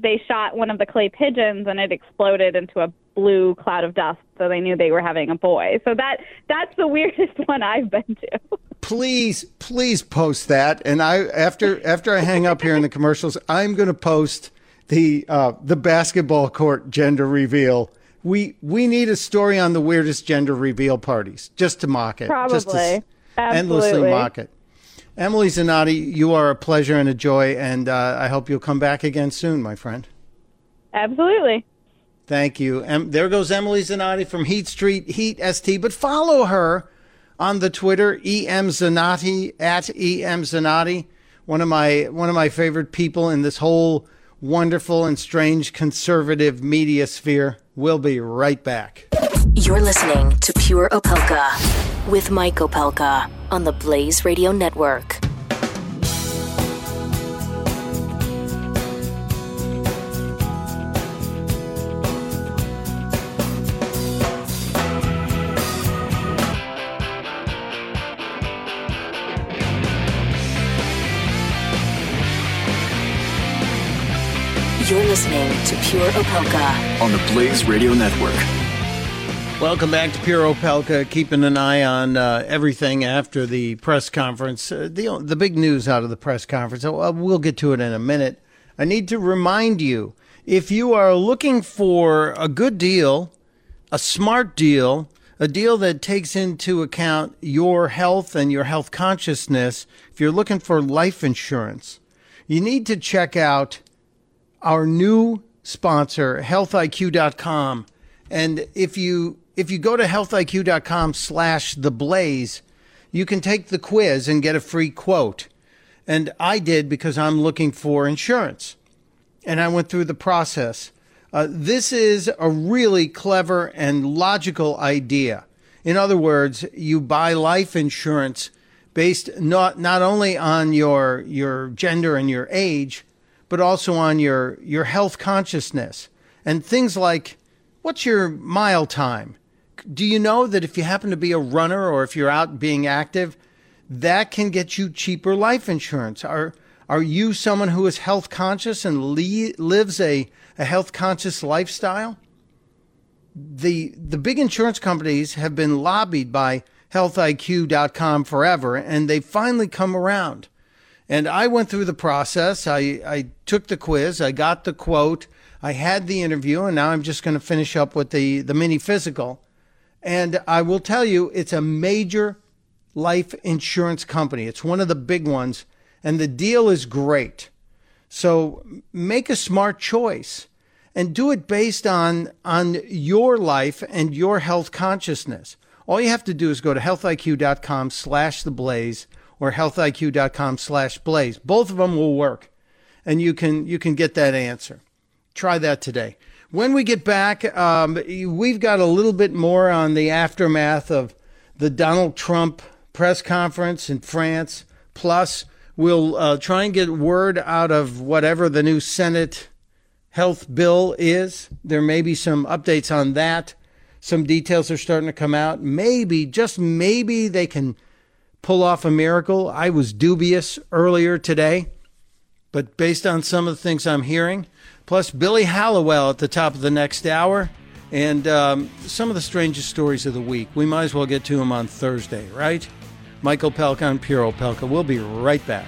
they shot one of the clay pigeons and it exploded into a blue cloud of dust so they knew they were having a boy so that that's the (laughs) weirdest one i've been to please please post that and i after after i hang up here in the commercials i'm going to post the uh, the basketball court gender reveal we we need a story on the weirdest gender reveal parties just to mock it probably just to endlessly mock it Emily Zanotti, you are a pleasure and a joy, and uh, I hope you'll come back again soon, my friend. Absolutely. Thank you. And there goes Emily Zanotti from Heat Street Heat ST. But follow her on the Twitter, em Zanotti at em Zanotti. One of my one of my favorite people in this whole wonderful and strange conservative media sphere. We'll be right back. You're listening to Pure Opelka with Mike Opelka on the Blaze Radio Network. To Pure Opelka on the Blaze Radio Network. Welcome back to Pure Opelka, keeping an eye on uh, everything after the press conference. Uh, the, the big news out of the press conference, uh, we'll get to it in a minute. I need to remind you if you are looking for a good deal, a smart deal, a deal that takes into account your health and your health consciousness, if you're looking for life insurance, you need to check out our new sponsor, healthiq.com. And if you if you go to healthiq.com slash the blaze, you can take the quiz and get a free quote. And I did because I'm looking for insurance. And I went through the process. Uh, this is a really clever and logical idea. In other words, you buy life insurance based not, not only on your, your gender and your age, but also on your, your health consciousness and things like what's your mile time? do you know that if you happen to be a runner or if you're out being active, that can get you cheaper life insurance. Are are you someone who is health conscious and le- lives a, a health conscious lifestyle? The the big insurance companies have been lobbied by healthiq.com forever and they finally come around. And I went through the process. I, I took the quiz, I got the quote, I had the interview, and now I'm just going to finish up with the, the mini physical. And I will tell you, it's a major life insurance company. It's one of the big ones, and the deal is great. So make a smart choice and do it based on, on your life and your health consciousness. All you have to do is go to healthiq.com slash the blaze or healthiq.com slash blaze. Both of them will work and you can, you can get that answer. Try that today. When we get back, um, we've got a little bit more on the aftermath of the Donald Trump press conference in France. Plus, we'll uh, try and get word out of whatever the new Senate health bill is. There may be some updates on that. Some details are starting to come out. Maybe, just maybe, they can pull off a miracle. I was dubious earlier today, but based on some of the things I'm hearing, plus Billy Hallowell at the top of the next hour, and um, some of the strangest stories of the week. We might as well get to them on Thursday, right? Mike Opelka and Pure Opelka. We'll be right back.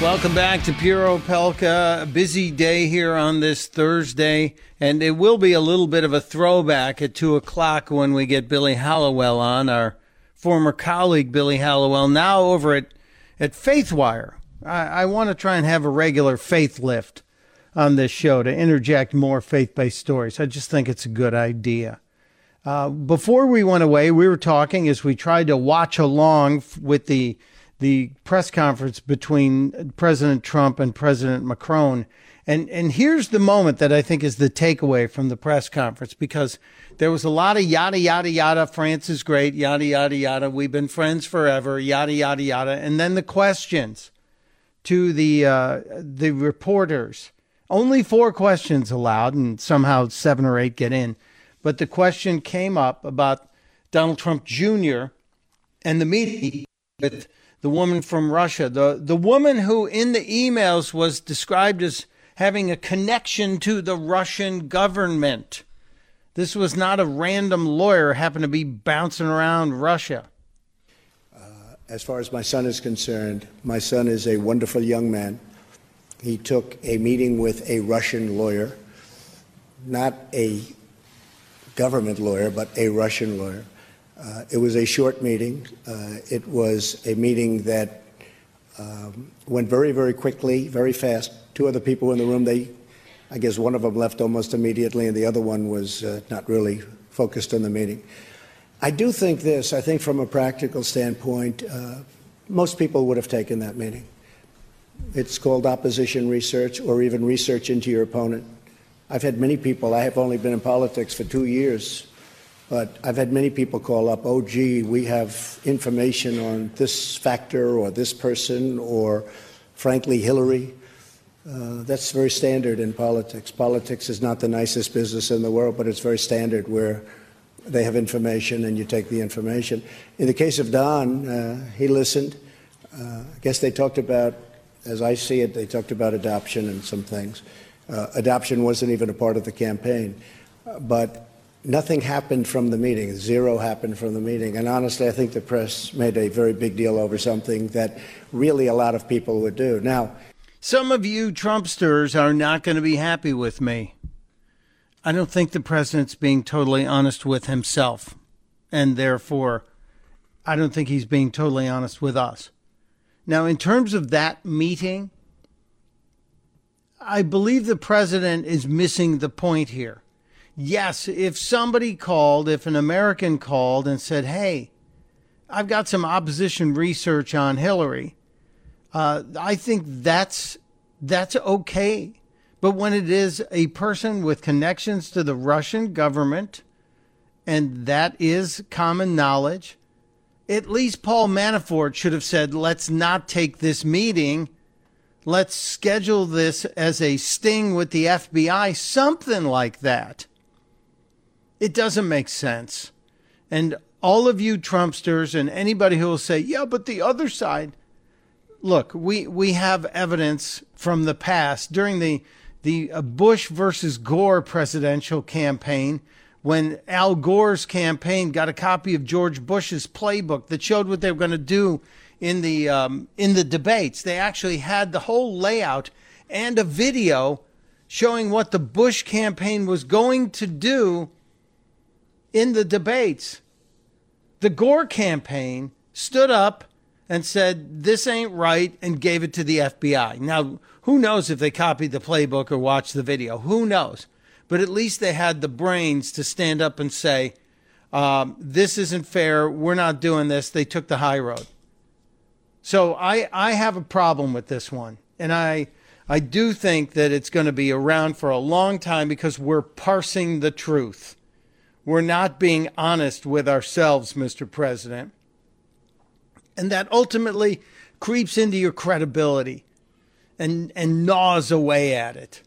Welcome back to Pure Opelka. A busy day here on this Thursday, and it will be a little bit of a throwback at 2 o'clock when we get Billy Hallowell on, our former colleague Billy Hallowell, now over at, at Faithwire. I, I want to try and have a regular faith lift on this show to interject more faith based stories. I just think it's a good idea. Uh, before we went away, we were talking as we tried to watch along with the the press conference between President Trump and President Macron. And and here's the moment that I think is the takeaway from the press conference because there was a lot of yada yada yada. France is great, yada yada yada. We've been friends forever, yada yada yada. And then the questions to the uh, the reporters. Only four questions allowed, and somehow seven or eight get in. But the question came up about Donald Trump Jr. and the meeting with the woman from Russia, the, the woman who in the emails was described as having a connection to the Russian government. This was not a random lawyer happened to be bouncing around Russia. Uh, as far as my son is concerned, my son is a wonderful young man. He took a meeting with a Russian lawyer, not a government lawyer, but a Russian lawyer. Uh, it was a short meeting. Uh, it was a meeting that um, went very, very quickly, very fast. Two other people in the room, they, I guess one of them left almost immediately, and the other one was uh, not really focused on the meeting. I do think this, I think from a practical standpoint, uh, most people would have taken that meeting. It's called opposition research or even research into your opponent. I've had many people, I have only been in politics for two years, but I've had many people call up, oh, gee, we have information on this factor or this person or, frankly, Hillary. Uh, that's very standard in politics. Politics is not the nicest business in the world, but it's very standard where they have information and you take the information. In the case of Don, uh, he listened. Uh, I guess they talked about, as I see it, they talked about adoption and some things. Uh, adoption wasn't even a part of the campaign. Uh, but nothing happened from the meeting. Zero happened from the meeting. And honestly, I think the press made a very big deal over something that really a lot of people would do. Now, some of you Trumpsters are not going to be happy with me. I don't think the president's being totally honest with himself. And therefore, I don't think he's being totally honest with us. Now, in terms of that meeting, I believe the president is missing the point here. Yes, if somebody called, if an American called and said, hey, I've got some opposition research on Hillary, uh, I think that's that's okay. But when it is a person with connections to the Russian government, and that is common knowledge, at least Paul Manafort should have said, let's not take this meeting. Let's schedule this as a sting with the FBI, something like that. It doesn't make sense. And all of you Trumpsters and anybody who will say, yeah, but the other side. Look, we, we have evidence from the past during the, the uh, Bush versus Gore presidential campaign when Al Gore's campaign got a copy of George Bush's playbook that showed what they were going to do in the um, in the debates. They actually had the whole layout and a video showing what the Bush campaign was going to do in the debates. The Gore campaign stood up and said, This ain't right, and gave it to the FBI. Now, who knows if they copied the playbook or watched the video? Who knows? But at least they had the brains to stand up and say, um, This isn't fair. We're not doing this. They took the high road. So I, I have a problem with this one. And I, I do think that it's going to be around for a long time because we're parsing the truth. We're not being honest with ourselves, Mr. President. And that ultimately creeps into your credibility and, and gnaws away at it.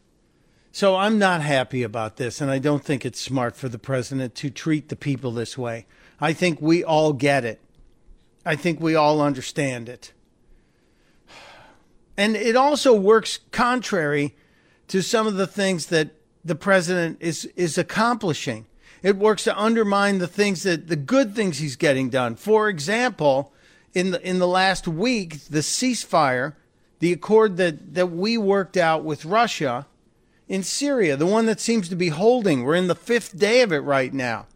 So I'm not happy about this, and I don't think it's smart for the president to treat the people this way. I think we all get it. I think we all understand it. And it also works contrary to some of the things that the president is, is accomplishing. It works to undermine the things that the good things he's getting done. For example, in the in the last week, the ceasefire, the accord that, that we worked out with Russia in Syria, the one that seems to be holding. We're in the fifth day of it right now.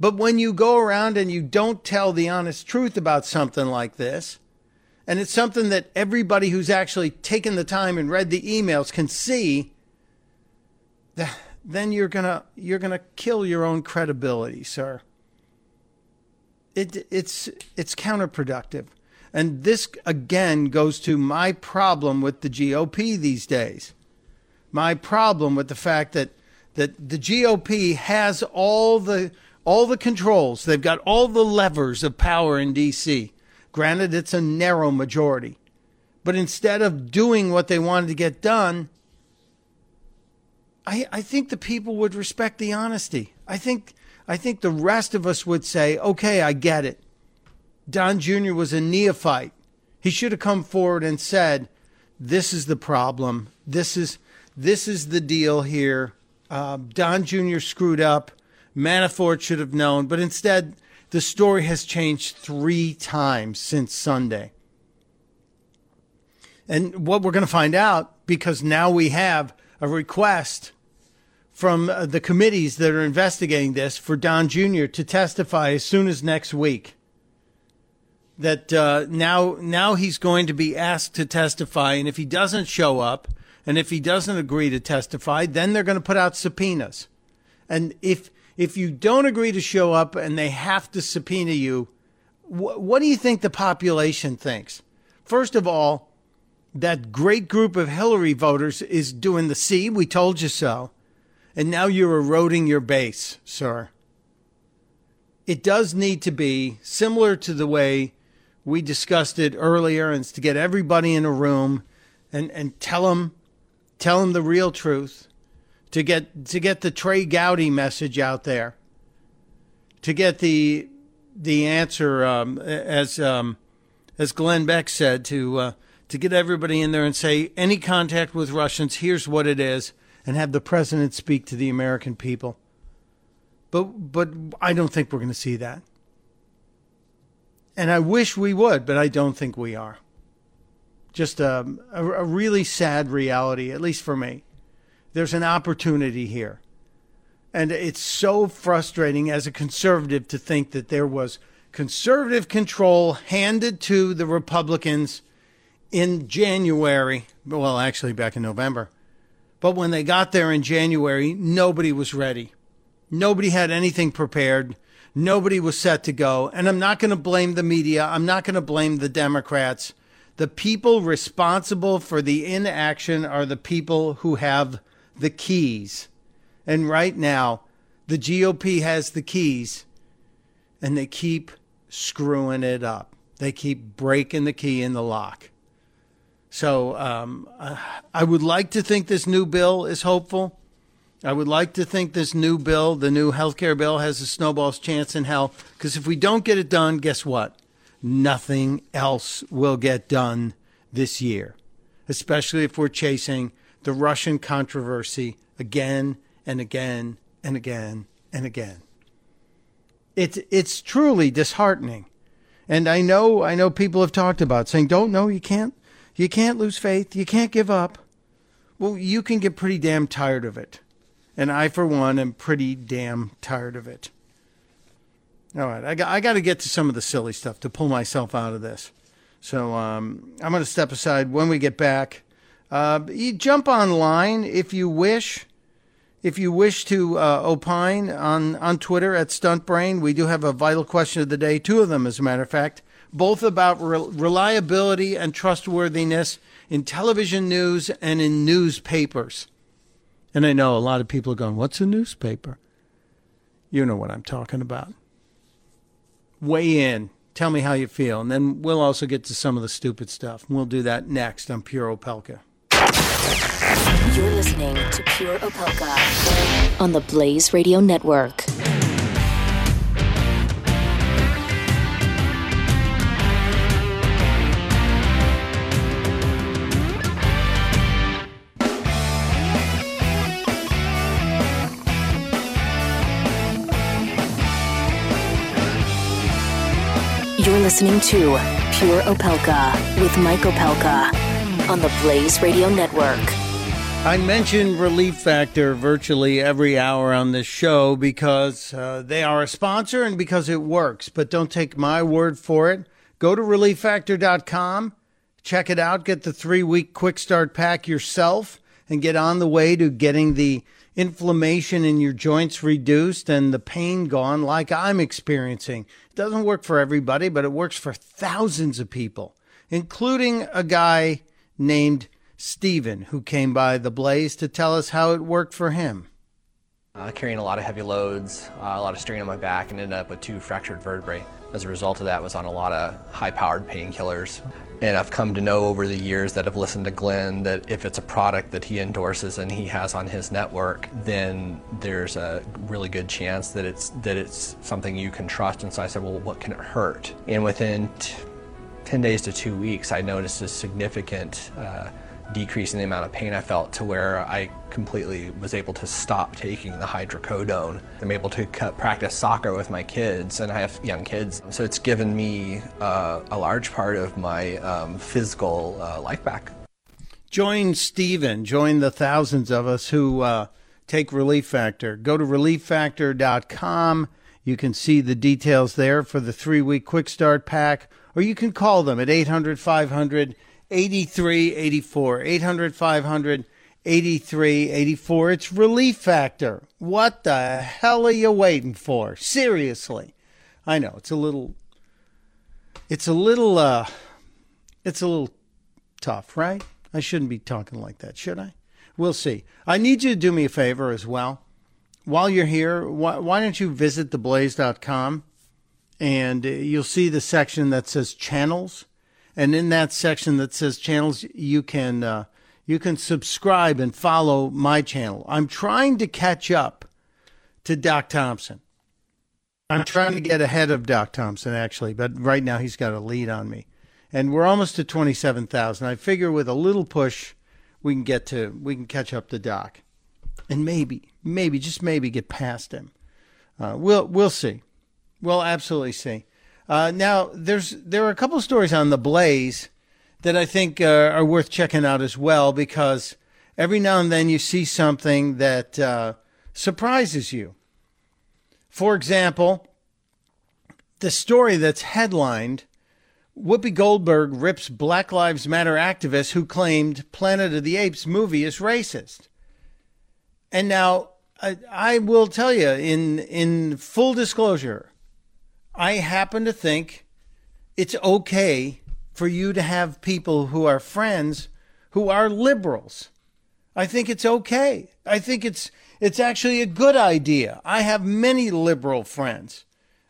But when you go around and you don't tell the honest truth about something like this, and it's something that everybody who's actually taken the time and read the emails can see, that then you're gonna you're gonna kill your own credibility, sir. It it's it's counterproductive. And this again goes to my problem with the GOP these days. My problem with the fact that that the GOP has all the all the controls. They've got all the levers of power in DC. Granted, it's a narrow majority. But instead of doing what they wanted to get done, I, I think the people would respect the honesty. I think I think the rest of us would say, okay, I get it. Don Jr. was a neophyte. He should have come forward and said, this is the problem. This is this is the deal here. Uh, Don Jr. screwed up. Manafort should have known, but instead, the story has changed three times since Sunday. And what we're going to find out, because now we have a request from uh, the committees that are investigating this for Don Jr. to testify as soon as next week. That uh, now now he's going to be asked to testify, and if he doesn't show up, and if he doesn't agree to testify, then they're going to put out subpoenas. And if if you don't agree to show up and they have to subpoena you, wh- what do you think the population thinks? First of all, that great group of Hillary voters is doing the see, we told you so and now you're eroding your base, sir. It does need to be similar to the way we discussed it earlier, and to get everybody in a room and, and tell them tell them the real truth, to get to get the Trey Gowdy message out there, to get the the answer um, as um, as Glenn Beck said to uh, to get everybody in there and say any contact with Russians, here's what it is and have the president speak to the American people. But but I don't think we're going to see that. And I wish we would, but I don't think we are. Just a, a, a really sad reality, at least for me. There's an opportunity here. And it's so frustrating as a conservative to think that there was conservative control handed to the Republicans in January. Well, actually, back in November. But when they got there in January, nobody was ready. Nobody had anything prepared. Nobody was set to go. And I'm not going to blame the media. I'm not going to blame the Democrats. The people responsible for the inaction are the people who have the keys. And right now, the GOP has the keys and they keep screwing it up. They keep breaking the key in the lock. So um, I would like to think this new bill is hopeful. I would like to think this new bill, the new health care bill, has a snowball's chance in hell. Because if we don't get it done, guess what? Nothing else will get done this year, especially if we're chasing the Russian controversy again and again and again and again. It's it's truly disheartening. And I know I know people have talked about saying, Don't know, you can't you can't lose faith, you can't give up. Well, you can get pretty damn tired of it. And I, for one, am pretty damn tired of it. All right, I got, I got to get to some of the silly stuff to pull myself out of this. So um, I'm going to step aside when we get back. Uh, you jump online if you wish. If you wish to uh, opine on, on Twitter at StuntBrain, we do have a vital question of the day, two of them, as a matter of fact, both about re- reliability and trustworthiness in television news and in newspapers. And I know a lot of people are going, What's a newspaper? You know what I'm talking about. Weigh in. Tell me how you feel. And then we'll also get to some of the stupid stuff. We'll do that next on Pure Opelka. You're listening to Pure Opelka on the Blaze Radio Network. You're listening to Pure Opelka with Mike Opelka on the Blaze Radio Network. I mention Relief Factor virtually every hour on this show because uh, they are a sponsor and because it works. But don't take my word for it. Go to relieffactor.com, check it out, get the three week quick start pack yourself, and get on the way to getting the inflammation in your joints reduced and the pain gone like I'm experiencing. It doesn't work for everybody, but it works for thousands of people, including a guy named Steven who came by the Blaze to tell us how it worked for him. Uh, carrying a lot of heavy loads, uh, a lot of strain on my back, and ended up with two fractured vertebrae. As a result of that, was on a lot of high-powered painkillers. And I've come to know over the years that I've listened to Glenn that if it's a product that he endorses and he has on his network, then there's a really good chance that it's that it's something you can trust. And so I said, well, what can it hurt? And within t- 10 days to two weeks, I noticed a significant uh, decrease in the amount of pain I felt to where I completely was able to stop taking the hydrocodone. I'm able to cut, practice soccer with my kids, and I have young kids. So it's given me uh, a large part of my um, physical uh, life back. Join Stephen, join the thousands of us who uh, take Relief Factor. Go to relieffactor.com. You can see the details there for the three week quick start pack, or you can call them at 800 500 8384. 800 500 8384. It's Relief Factor. What the hell are you waiting for? Seriously. I know it's a little it's a little uh it's a little tough, right? I shouldn't be talking like that, should I? We'll see. I need you to do me a favor as well. While you're here, why, why don't you visit theblaze.com and you'll see the section that says channels and in that section that says channels, you can uh, you can subscribe and follow my channel. I'm trying to catch up to Doc Thompson. I'm (laughs) trying to get ahead of Doc Thompson actually, but right now he's got a lead on me, and we're almost to twenty seven thousand. I figure with a little push, we can get to we can catch up to Doc, and maybe maybe just maybe get past him. Uh, we'll we'll see. We'll absolutely see. Uh, now, there's there are a couple stories on the Blaze that I think uh, are worth checking out as well because every now and then you see something that uh, surprises you. For example, the story that's headlined Whoopi Goldberg rips Black Lives Matter activists who claimed Planet of the Apes movie is racist. And now I, I will tell you in in full disclosure, I happen to think it's okay for you to have people who are friends who are liberals. I think it's okay. I think it's it's actually a good idea. I have many liberal friends.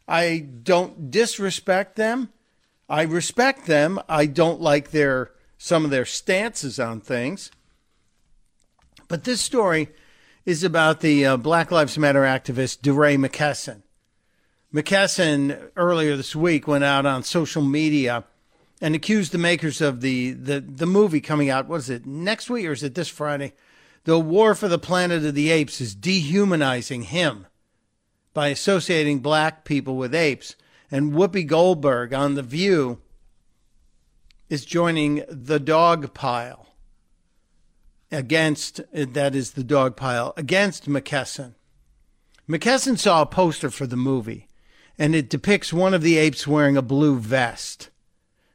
I don't disrespect them. I respect them. I don't like their some of their stances on things. But this story is about the uh, Black Lives Matter activist DeRay McKesson. McKesson earlier this week went out on social media and accused the makers of the, the, the movie coming out. What is it, next week or is it this Friday? The War for the Planet of the Apes is dehumanizing him by associating black people with apes. And Whoopi Goldberg on The View is joining the dog pile against, that is the dog pile, against McKesson. McKesson saw a poster for the movie, and it depicts one of the apes wearing a blue vest.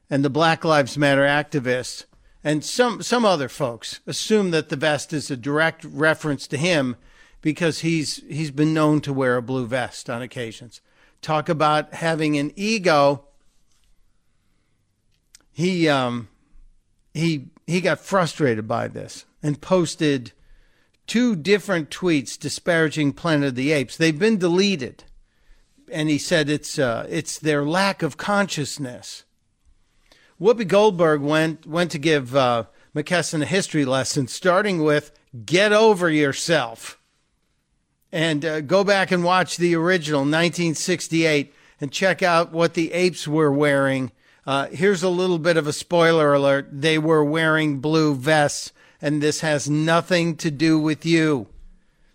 And the Black Lives Matter activists and some, some other folks assume that the vest is a direct reference to him because he's, he's been known to wear a blue vest on occasions talk about having an ego. He um, he he got frustrated by this and posted two different tweets disparaging Planet of the Apes. They've been deleted, and he said it's uh, it's their lack of consciousness. Whoopi Goldberg went went to give uh, McKesson a history lesson, starting with "Get over yourself." and uh, go back and watch the original 1968 and check out what the apes were wearing. Uh, here's a little bit of a spoiler alert. They were wearing blue vests, and this has nothing to do with you.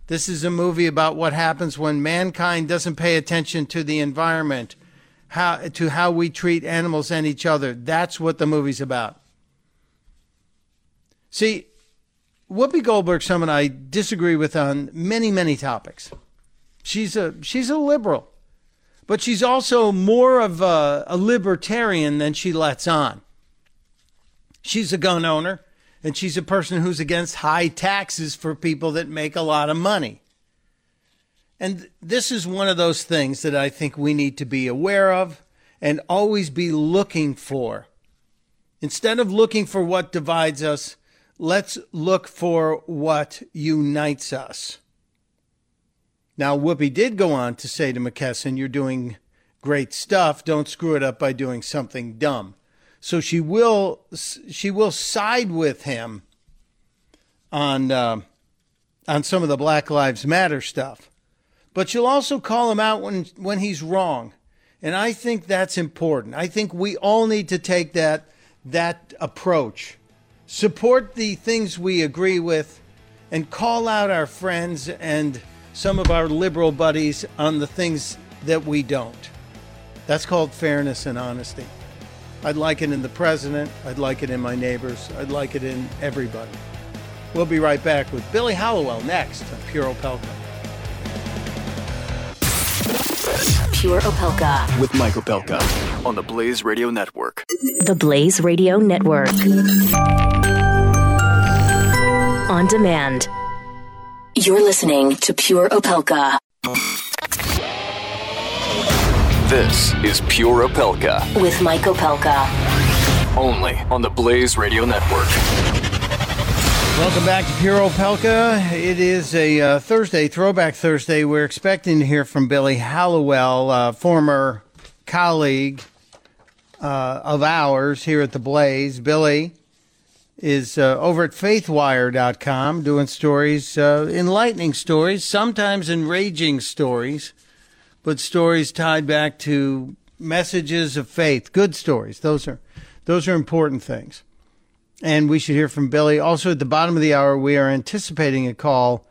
This is a movie about what happens when mankind doesn't pay attention to the environment, how, to how we treat animals and each other. That's what the movie's about. See, Whoopi Goldberg, someone I disagree with on many, many topics. She's a she's a liberal, but she's also more of a, a libertarian than she lets on. She's a gun owner, and she's a person who's against high taxes for people that make a lot of money. And this is one of those things that I think we need to be aware of and always be looking for. Instead of looking for what divides us, let's look for what unites us. Now, Whoopi did go on to say to McKesson, You're doing great stuff. Don't screw it up by doing something dumb. So she will she will side with him on uh, on some of the Black Lives Matter stuff, but she'll also call him out when when he's wrong, and I think that's important. I think we all need to take that that approach support the things we agree with, and call out our friends and some of our liberal buddies on the things that we don't. That's called fairness and honesty. I'd like it in the president. I'd like it in my neighbors. I'd like it in everybody. We'll be right back with Billy Hallowell next on Pure Opelka. Pure Opelka. With Mike Opelka on the Blaze Radio Network. The Blaze Radio Network on demand. You're listening to Pure Opelka. This is Pure Opelka. With Mike Opelka. Only on the Blaze Radio Network. Welcome back to Pure Opelka. It is a uh, Thursday, Throwback Thursday. We're expecting to hear from Billy Hallowell, uh, former colleague uh, of ours here at the Blaze. Billy is uh, over at faithwire.com doing stories, uh, enlightening stories, sometimes enraging stories, but stories tied back to messages of faith, good stories. Those are those are important things. And we should hear from Billy. Also, at the bottom of the hour, we are anticipating a call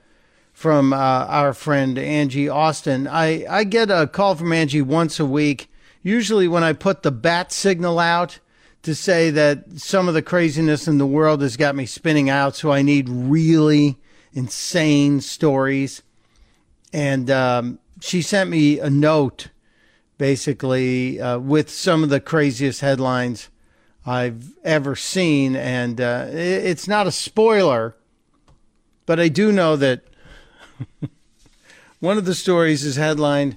from uh, our friend Angie Austin. I, I get a call from Angie once a week, usually when I put the bat signal out to say that some of the craziness in the world has got me spinning out. So I need really insane stories. And um, she sent me a note basically uh, with some of the craziest headlines I've ever seen. And uh, it's not a spoiler, but I do know that (laughs) one of the stories is headlined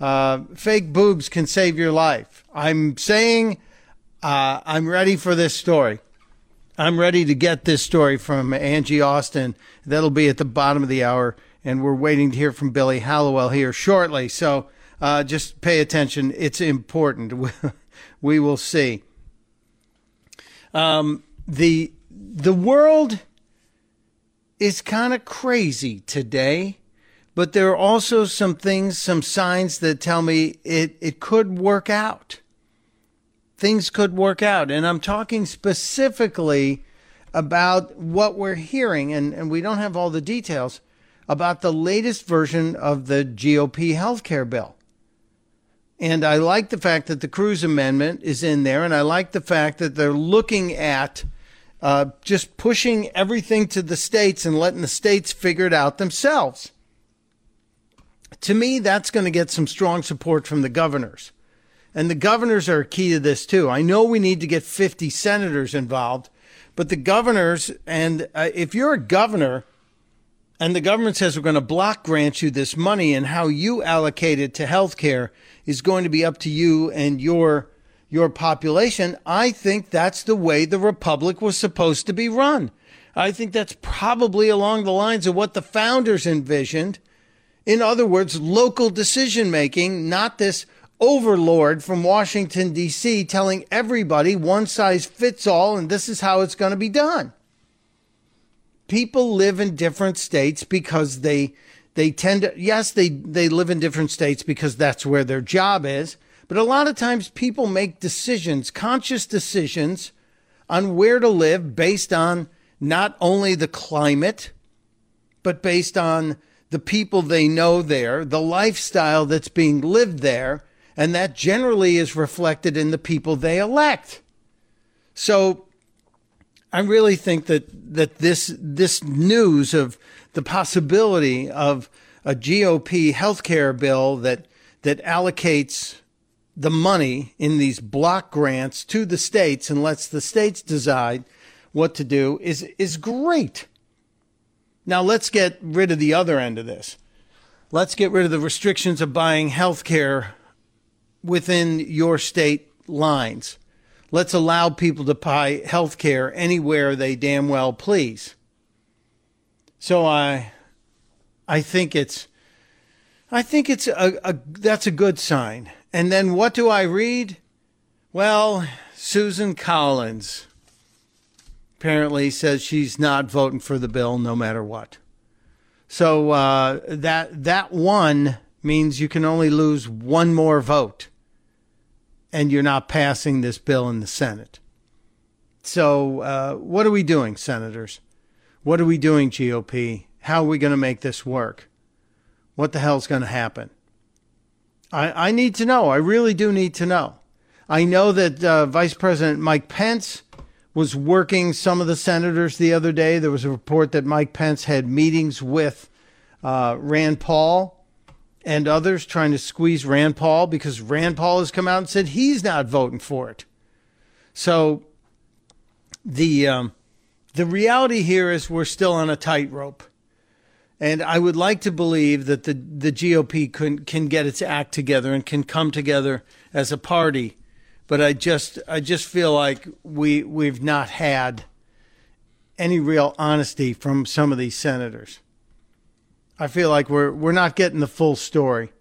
uh, Fake Boobs Can Save Your Life. I'm saying uh, I'm ready for this story. I'm ready to get this story from Angie Austin. That'll be at the bottom of the hour. And we're waiting to hear from Billy Hallowell here shortly. So uh, just pay attention. It's important. (laughs) we will see. Um, the the world is kind of crazy today, but there are also some things, some signs that tell me it, it could work out. Things could work out. And I'm talking specifically about what we're hearing, and, and we don't have all the details, about the latest version of the GOP health care bill. And I like the fact that the Cruz Amendment is in there, and I like the fact that they're looking at uh, just pushing everything to the states and letting the states figure it out themselves. To me, that's going to get some strong support from the governors. And the governors are key to this too. I know we need to get 50 senators involved, but the governors, and uh, if you're a governor and the government says we're going to block grant you this money and how you allocate it to health care, is going to be up to you and your your population. I think that's the way the republic was supposed to be run. I think that's probably along the lines of what the founders envisioned. In other words, local decision making, not this overlord from Washington, D.C., telling everybody one size fits all and this is how it's going to be done. People live in different states because they they tend to, yes, they, they live in different states because that's where their job is. But a lot of times people make decisions, conscious decisions on where to live based on not only the climate, but based on the people they know there, the lifestyle that's being lived there, and that generally is reflected in the people they elect. So I really think that that this this news of the possibility of a GOP healthcare bill that that allocates the money in these block grants to the states and lets the states decide what to do is is great. Now let's get rid of the other end of this. Let's get rid of the restrictions of buying health care within your state lines. Let's allow people to buy health care anywhere they damn well please. So I I think it's I think it's a, a that's a good sign. And then what do I read? Well, Susan Collins apparently says she's not voting for the bill no matter what. So uh, that that one means you can only lose one more vote and you're not passing this bill in the Senate. So, uh, what are we doing, senators? What are we doing, GOP? How are we going to make this work? What the hell's going to happen? I, I need to know. I really do need to know. I know that uh, Vice President Mike Pence was working some of the senators the other day. There was a report that Mike Pence had meetings with uh, Rand Paul and others trying to squeeze Rand Paul because Rand Paul has come out and said he's not voting for it. So the um, the reality here is we're still on a tightrope, and I would like to believe that the the GOP can can get its act together and can come together as a party, but I just I just feel like we we've not had any real honesty from some of these senators. I feel like we're we're not getting the full story,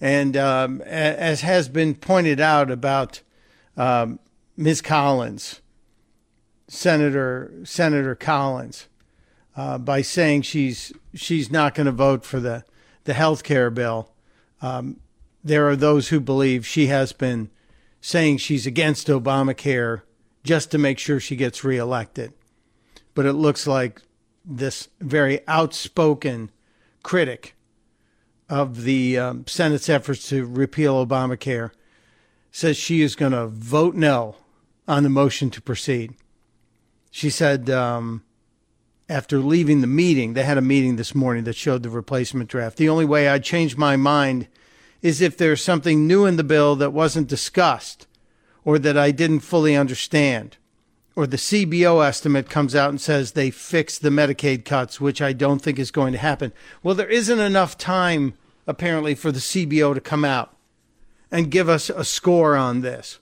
and um, as has been pointed out about um, Ms. Collins, Senator Senator Collins, uh, by saying she's she's not going to vote for the the health care bill. Um, there are those who believe she has been saying she's against Obamacare just to make sure she gets reelected. But it looks like this very outspoken critic of the um, Senate's efforts to repeal Obamacare, says she is going to vote no on the motion to proceed. She said um, after leaving the meeting, they had a meeting this morning that showed the replacement draft. The only way I'd change my mind is if there's something new in the bill that wasn't discussed or that I didn't fully understand. Or the CBO estimate comes out and says they fixed the Medicaid cuts, which I don't think is going to happen. Well, there isn't enough time, apparently, for the CBO to come out and give us a score on this.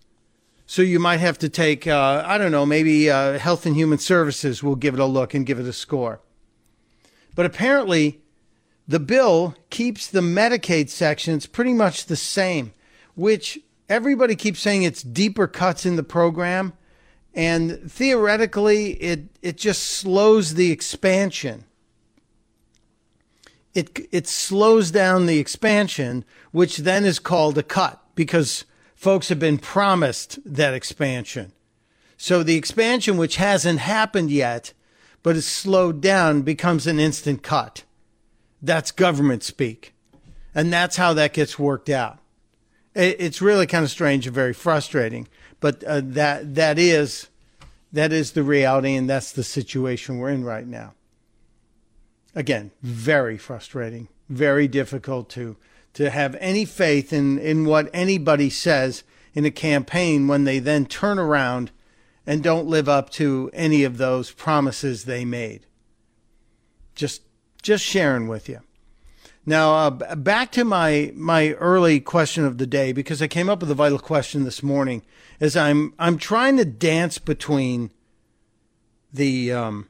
So you might have to take, uh, I don't know, maybe uh, Health and Human Services will give it a look and give it a score. But apparently, the bill keeps the Medicaid sections pretty much the same, which everybody keeps saying it's deeper cuts in the program. And theoretically, it, it just slows the expansion. It, it slows down the expansion, which then is called a cut because folks have been promised that expansion. So the expansion, which hasn't happened yet, but is slowed down, becomes an instant cut. That's government speak. And that's how that gets worked out. It's really kind of strange and very frustrating, but uh, that that is that is the reality, and that's the situation we're in right now. Again, very frustrating, very difficult to to have any faith in in what anybody says in a campaign when they then turn around and don't live up to any of those promises they made. Just just sharing with you. Now, uh, back to my my early question of the day because I came up with a vital question this morning. As I'm I'm trying to dance between the um,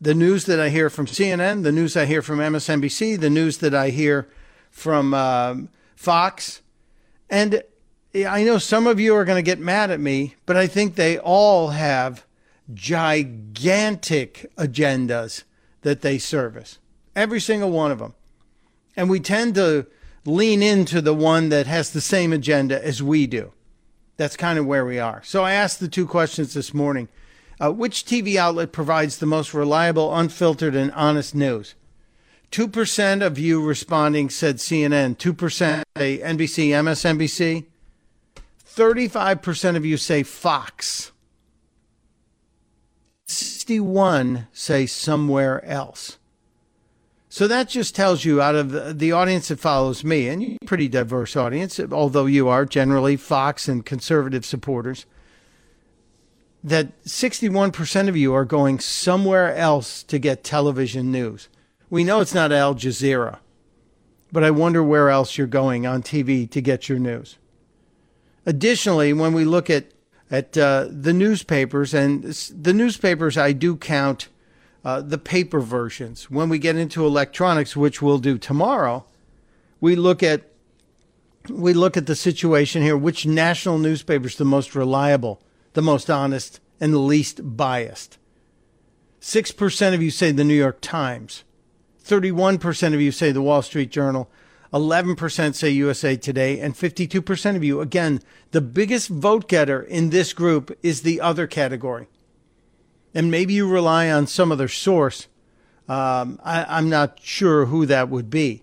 the news that I hear from CNN, the news I hear from MSNBC, the news that I hear from um, Fox, and I know some of you are going to get mad at me, but I think they all have gigantic agendas that they service. Every single one of them. And we tend to lean into the one that has the same agenda as we do. That's kind of where we are. So I asked the two questions this morning. Uh, which TV outlet provides the most reliable, unfiltered, and honest news? 2% of you responding said CNN, 2% say NBC, MSNBC. 35% of you say Fox. 61 say somewhere else. So that just tells you out of the audience that follows me, and you're a pretty diverse audience, although you are generally Fox and conservative supporters, that 61% of you are going somewhere else to get television news. We know it's not Al Jazeera, but I wonder where else you're going on TV to get your news. Additionally, when we look at at uh, the newspapers, and the newspapers I do count uh, the paper versions. When we get into electronics, which we'll do tomorrow, we look at we look at the situation here. Which national newspaper is the most reliable, the most honest, and the least biased? Six percent of you say the New York Times. Thirty-one percent of you say the Wall Street Journal. 11% say USA Today, and 52% of you, again, the biggest vote getter in this group is the other category. And maybe you rely on some other source. Um, I, am not sure who that would be.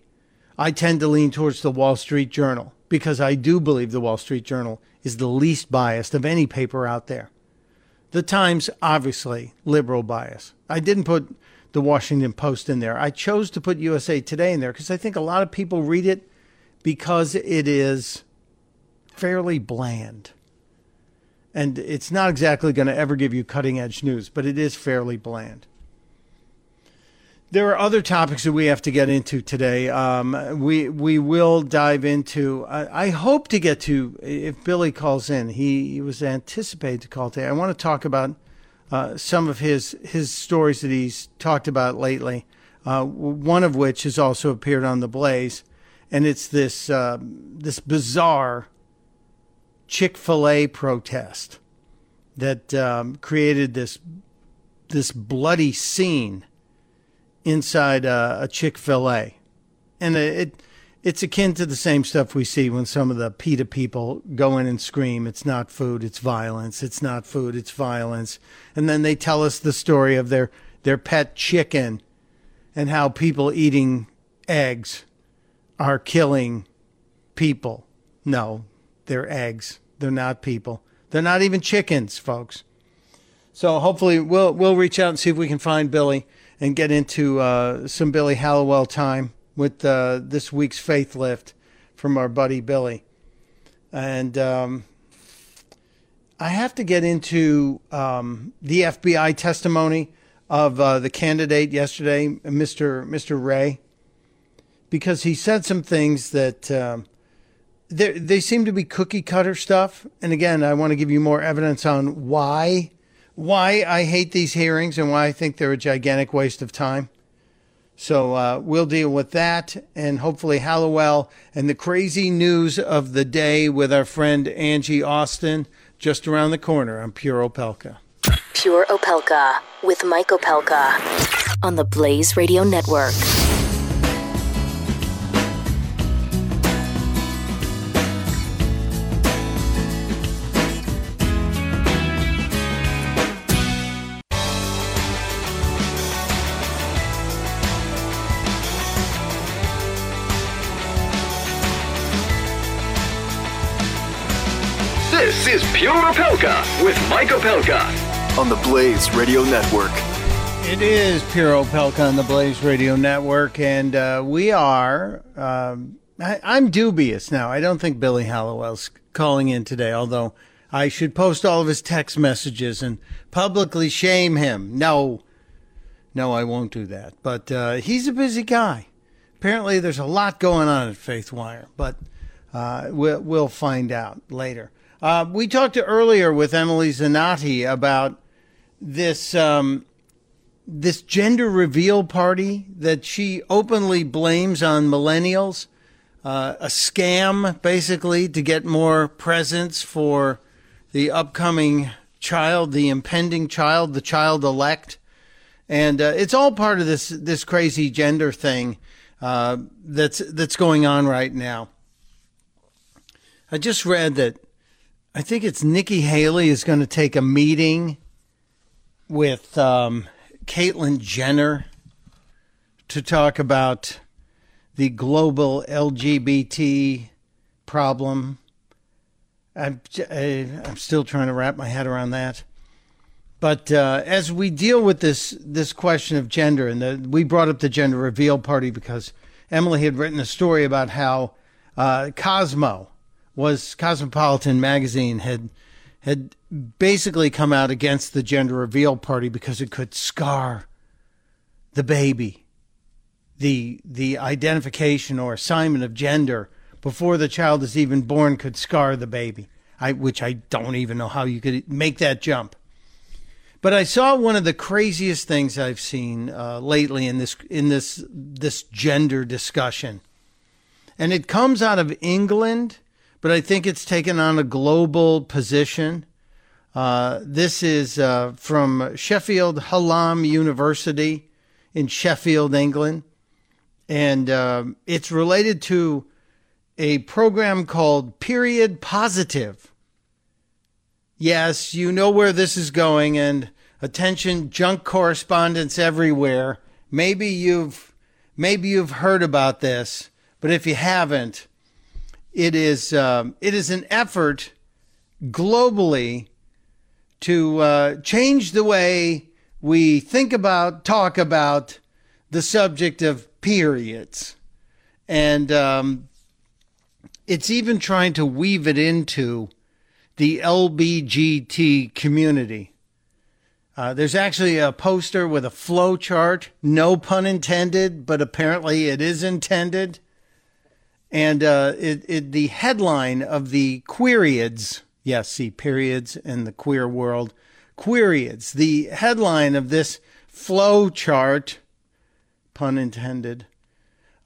I tend to lean towards the Wall Street Journal because I do believe the Wall Street Journal is the least biased of any paper out there. The Times, obviously, liberal bias. I didn't put the Washington Post in there. I chose to put USA Today in there because I think a lot of people read it because it is fairly bland. And it's not exactly going to ever give you cutting edge news, but it is fairly bland. There are other topics that we have to get into today. Um, we we will dive into. I, I, hope to get to if Billy calls in. He, he was anticipated to call today. I want to talk about uh, some of his his stories that he's talked about lately. Uh, one of which has also appeared on the Blaze, and it's this uh, this bizarre Chick Fil A protest that um, created this this bloody scene inside uh, a Chick Fil A, and it it's akin to the same stuff we see when some of the PETA people go in and scream, it's not food, it's violence. It's not food, it's violence. And then they tell us the story of their, their pet chicken and how people eating eggs are killing people. No, they're eggs. They're not people. They're not even chickens, folks. So hopefully we'll we'll reach out and see if we can find Billy and get into uh, some Billy Hallowell time with uh, this week's faith lift from our buddy Billy. And um, I have to get into um, the FBI testimony of uh, the candidate yesterday, Mr. Mr. Wray, because he said some things that um, they they seem to be cookie cutter stuff. And again, I want to give you more evidence on why why I hate these hearings and why I think they're a gigantic waste of time. So uh, we'll deal with that and hopefully Hallowell and the crazy news of the day with our friend Angie Austin just around the corner on Pure Opelka. Pure Opelka with Mike Opelka on the Blaze Radio Network. Opelka with Mike Opelka on the Blaze Radio Network. It is Pure Opelka on the Blaze Radio Network, and uh, we are. Um, I, I'm dubious now. I don't think Billy Hallowell's calling in today, although I should post all of his text messages and publicly shame him. No, no, I won't do that. But uh, he's a busy guy. Apparently, there's a lot going on at Faithwire, but uh, we'll, we'll find out later. Uh, we talked earlier with Emily Zanotti about this um, this gender reveal party that she openly blames on millennials, uh, a scam basically to get more presents for the upcoming child, the impending child, the child elect, and uh, it's all part of this this crazy gender thing uh, that's that's going on right now. I just read that I think it's Nikki Haley is going to take a meeting with um, Caitlyn Jenner to talk about the global LGBT problem. I'm, I'm still trying to wrap my head around that. But uh, as we deal with this this question of gender, and the, we brought up the gender reveal party because Emily had written a story about how uh, Cosmo was Cosmopolitan magazine had had basically come out against the gender reveal party because it could scar the baby. The the identification or assignment of gender before the child is even born could scar the baby. I which I don't even know how you could make that jump. But I saw one of the craziest things I've seen uh, lately in this in this this gender discussion, and it comes out of England but I think it's taken on a global position. Uh, this is uh, from Sheffield Hallam University in Sheffield, England. And uh, it's related to a program called Period Positive. Yes, you know where this is going, and attention, junk correspondents everywhere. Maybe you've maybe you've heard about this, but if you haven't, it is um, it is an effort globally to uh, change the way we think about, talk about the subject of periods, and um, it's even trying to weave it into the LBGT community. Uh, there's actually a poster with a flow chart, no pun intended, but apparently it is intended and uh, it, it, the headline of the Queeriads, yes, see, periods in the queer world, Queeriads, the headline of this flow chart, pun intended,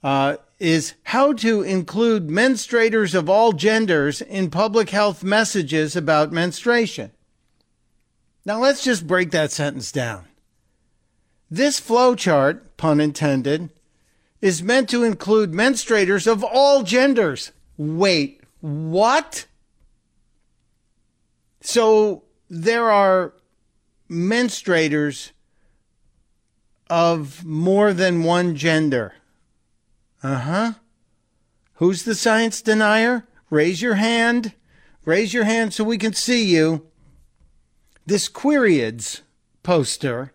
uh, is how to include menstruators of all genders in public health messages about menstruation. Now let's just break that sentence down. This flow chart, pun intended, is meant to include menstruators of all genders. Wait, what? So there are menstruators of more than one gender. Uh huh. Who's the science denier? Raise your hand. Raise your hand so we can see you. This Queeriads poster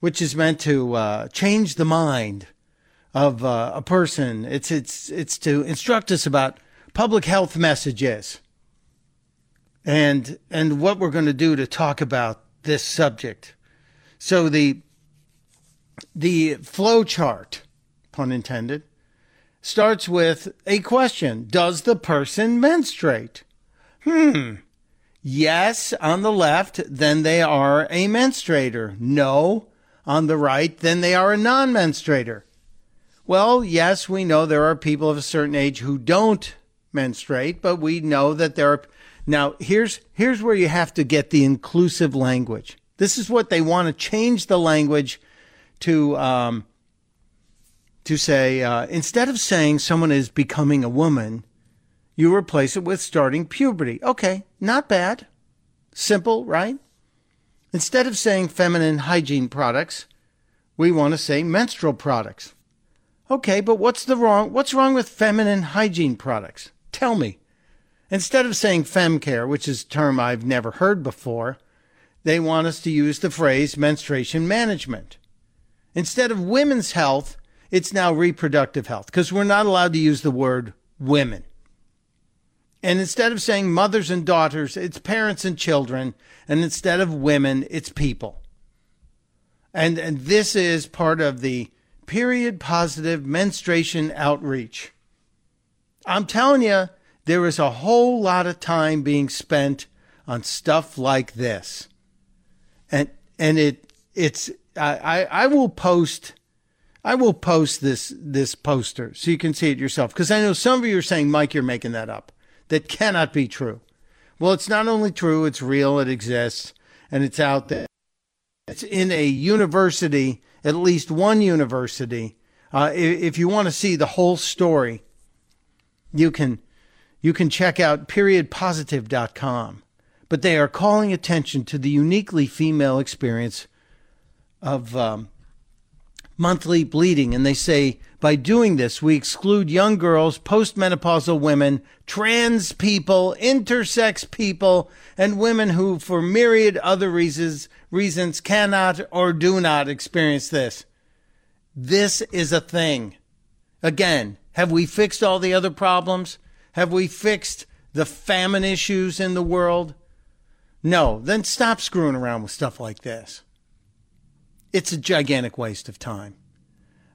which is meant to uh, change the mind of uh, a person. It's it's it's to instruct us about public health messages and and what we're going to do to talk about this subject. So the the flow chart, pun intended, starts with a question: Does the person menstruate? Hmm. Yes, on the left, then they are a menstruator. No, on the right, then they are a non menstruator. Well, yes, we know there are people of a certain age who don't menstruate, but we know that there are. Now, here's, here's where you have to get the inclusive language. This is what they want to change the language to, um, to say, uh, instead of saying someone is becoming a woman, you replace it with starting puberty. Okay, not bad. Simple, right? Instead of saying feminine hygiene products, we want to say menstrual products. Okay, but what's the wrong what's wrong with feminine hygiene products? Tell me. Instead of saying femcare, which is a term I've never heard before, they want us to use the phrase menstruation management. Instead of women's health, it's now reproductive health because we're not allowed to use the word women. And instead of saying mothers and daughters, it's parents and children. And instead of women, it's people. And, and this is part of the period positive menstruation outreach. I'm telling you, there is a whole lot of time being spent on stuff like this. And, and it, it's, I, I will post, I will post this, this poster so you can see it yourself. Cause I know some of you are saying, Mike, you're making that up that cannot be true. Well, it's not only true, it's real, it exists, and it's out there. It's in a university, at least one university. Uh, if, you want to see the whole story, you can you can check out periodpositive.com. But they are calling attention to the uniquely female experience of um, monthly bleeding, and they say by doing this, we exclude young girls, postmenopausal women, trans people, intersex people, and women who, for myriad other reasons, reasons cannot or do not experience this. This is a thing. Again, have we fixed all the other problems? Have we fixed the famine issues in the world? No, then stop screwing around with stuff like this. It's a gigantic waste of time.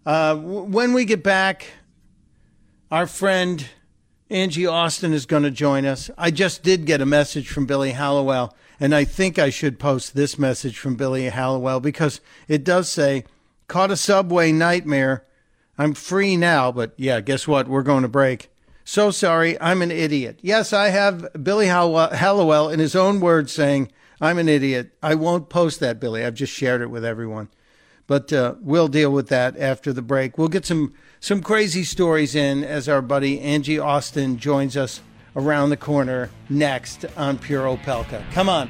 Uh, when we get back, our friend Angie Austin is going to join us. I just did get a message from Billy Hallowell, and I think I should post this message from Billy Hallowell because it does say, Caught a subway nightmare. I'm free now, but yeah, guess what? We're going to break. So sorry, I'm an idiot. Yes, I have Billy Hallowell in his own words saying, I'm an idiot. I won't post that, Billy. I've just shared it with everyone. But uh, we'll deal with that after the break. We'll get some some crazy stories in as our buddy Angie Austin joins us around the corner next on Pure Opelka. Come on.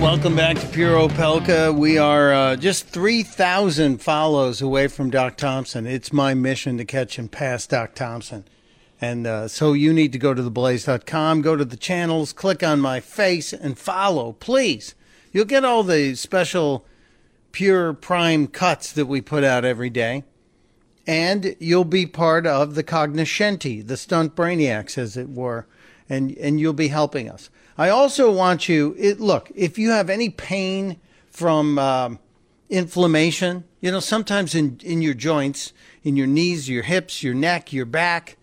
Welcome back to Pure Opelka. We are uh, just 3,000 follows away from Doc Thompson. It's my mission to catch and pass Doc Thompson. And uh, so you need to go to theblaze.com, go to the channels, click on my face, and follow, please. You'll get all the special Pure Prime cuts that we put out every day. And you'll be part of the cognoscenti, the stunt brainiacs, as it were. And, and you'll be helping us. I also want you, it, look, if you have any pain from um, inflammation, you know, sometimes in, in your joints, in your knees, your hips, your neck, your back,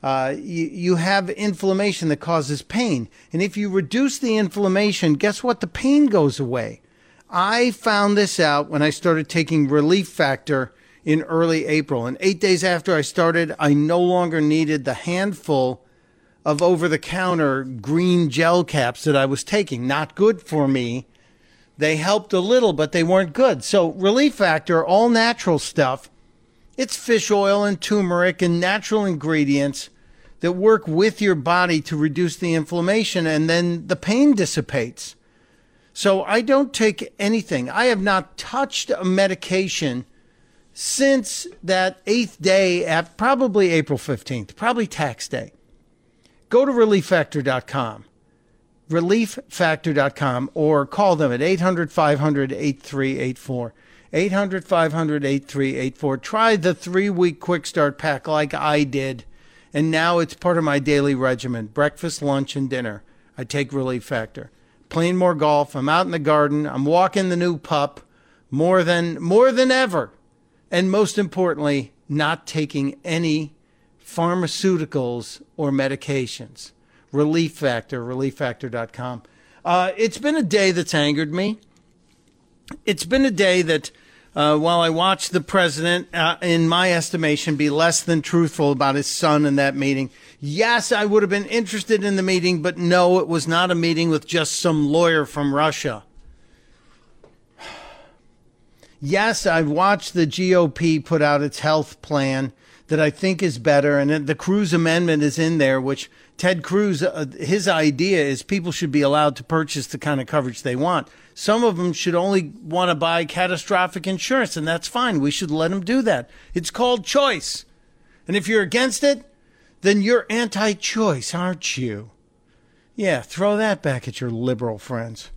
uh, you, you have inflammation that causes pain. And if you reduce the inflammation, guess what? The pain goes away. I found this out when I started taking Relief Factor in early April. And eight days after I started, I no longer needed the handful of over the counter green gel caps that I was taking. Not good for me. They helped a little, but they weren't good. So, Relief Factor, all natural stuff. It's fish oil and turmeric and natural ingredients that work with your body to reduce the inflammation, and then the pain dissipates. So, I don't take anything. I have not touched a medication since that eighth day, at probably April 15th, probably tax day. Go to relieffactor.com relieffactor.com or call them at 800 500 8384. 800 500 8384. Try the three week quick start pack like I did, and now it's part of my daily regimen breakfast, lunch, and dinner. I take Relief Factor. Playing more golf. I'm out in the garden. I'm walking the new pup more than more than ever. And most importantly, not taking any pharmaceuticals or medications. Relief Factor, relieffactor.com. Uh, it's been a day that's angered me. It's been a day that, uh, while I watched the president, uh, in my estimation, be less than truthful about his son in that meeting, yes, I would have been interested in the meeting, but no, it was not a meeting with just some lawyer from Russia. (sighs) Yes, I've watched the GOP put out its health plan that I think is better, and the Cruz amendment is in there, which Ted Cruz, uh, his idea is people should be allowed to purchase the kind of coverage they want. Some of them should only want to buy catastrophic insurance, and that's fine. We should let them do that. It's called choice. And if you're against it, then you're anti choice, aren't you? Yeah, throw that back at your liberal friends.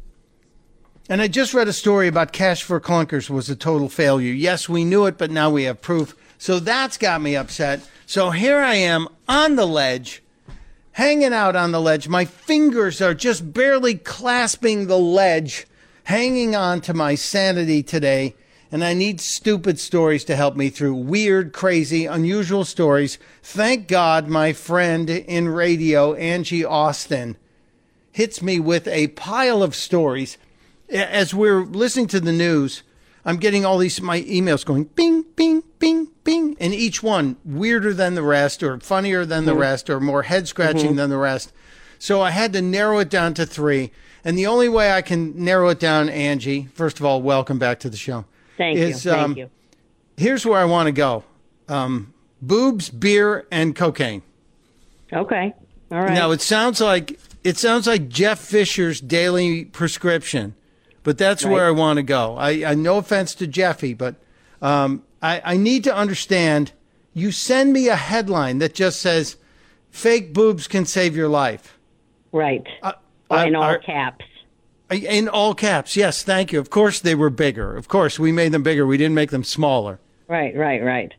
And I just read a story about Cash for Clunkers was a total failure. Yes, we knew it, but now we have proof. So that's got me upset. So here I am on the ledge hanging out on the ledge. My fingers are just barely clasping the ledge, hanging on to my sanity today. And I need stupid stories to help me through weird, crazy, unusual stories. Thank God my friend in radio, Angie Austin, hits me with a pile of stories. As we're listening to the news, I'm getting all these my emails going bing, bing, bing, bing, and each one weirder than the rest, or funnier than the mm-hmm. rest, or more head scratching mm-hmm. than the rest. So I had to narrow it down to three. And the only way I can narrow it down, Angie, first of all, welcome back to the show. Thank is, you. Thank um, you. Here's where I want to go um, boobs, beer, and cocaine. Okay. All right. Now it sounds like it sounds like Jeff Fisher's daily prescription but that's right. where I want to go. I, I, no offense to Jeffy, but um, I, I need to understand. You send me a headline that just says "fake boobs can save your life." Right. Uh, in all are, caps. In all caps, yes. Thank you. Of course, they were bigger. Of course, we made them bigger. We didn't make them smaller. Right, right, right.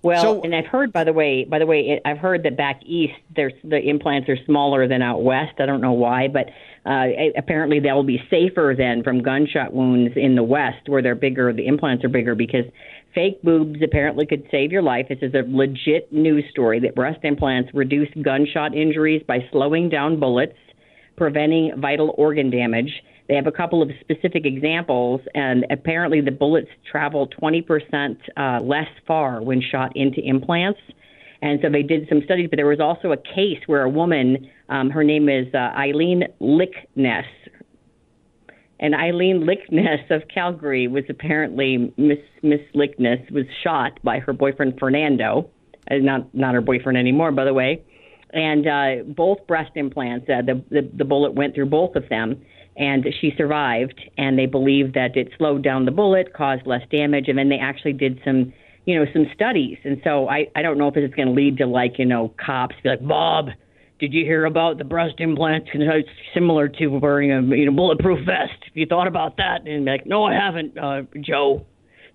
Well, so, and I've heard, by the way, by the way, I've heard that back east, there's the implants are smaller than out west. I don't know why, but uh, apparently they'll be safer than from gunshot wounds in the West, where they're bigger, the implants are bigger because fake boobs apparently could save your life. This is a legit news story that breast implants reduce gunshot injuries by slowing down bullets, preventing vital organ damage. They have a couple of specific examples, and apparently the bullets travel 20% uh, less far when shot into implants. And so they did some studies, but there was also a case where a woman, um, her name is uh, Eileen Lickness, and Eileen Lickness of Calgary was apparently Miss Miss Lickness was shot by her boyfriend Fernando, not not her boyfriend anymore, by the way. And uh, both breast implants, uh, the, the the bullet went through both of them, and she survived. And they believe that it slowed down the bullet, caused less damage, and then they actually did some you know, some studies. And so I, I don't know if it's going to lead to like, you know, cops be like, Bob, did you hear about the breast implants? And It's similar to wearing a you know bulletproof vest. If you thought about that, and like, no, I haven't, uh, Joe.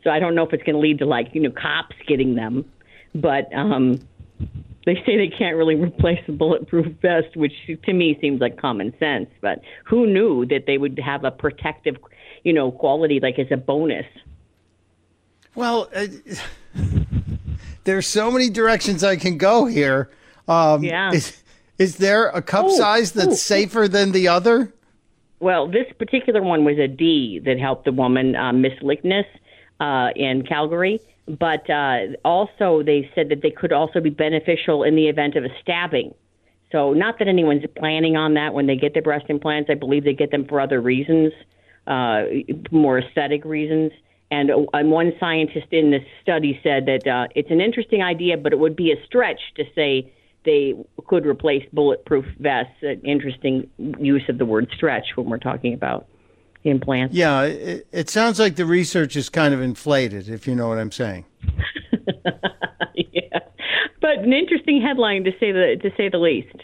So I don't know if it's going to lead to like you know cops getting them, but um, they say they can't really replace a bulletproof vest, which to me seems like common sense. But who knew that they would have a protective, you know, quality like as a bonus? Well. Uh, (laughs) there's so many directions I can go here. Um, yeah. Is, is there a cup size that's safer than the other? Well, this particular one was a D that helped the woman, uh, Miss Lickness, uh, in Calgary. But uh, also, they said that they could also be beneficial in the event of a stabbing. So, not that anyone's planning on that when they get their breast implants. I believe they get them for other reasons, uh, more aesthetic reasons. And, uh, and one scientist in this study said that uh, it's an interesting idea, but it would be a stretch to say they could replace bulletproof vests. An interesting use of the word stretch when we're talking about implants. Yeah, it, it sounds like the research is kind of inflated, if you know what I'm saying. (laughs) yeah, but an interesting headline to say the to say the least.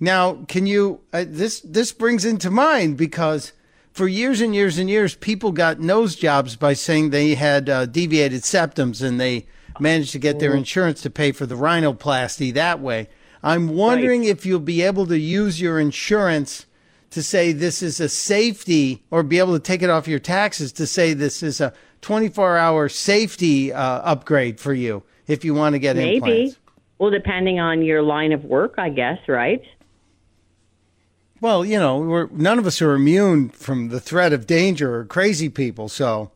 Now, can you? Uh, this this brings into mind because for years and years and years, people got nose jobs by saying they had uh, deviated septums and they managed to get their mm-hmm. insurance to pay for the rhinoplasty that way. I'm wondering right. if you'll be able to use your insurance to say this is a safety or be able to take it off your taxes to say this is a 24 hour safety uh, upgrade for you if you want to get Maybe. implants. Well, depending on your line of work, I guess, right? Well, you know, we're none of us are immune from the threat of danger or crazy people, so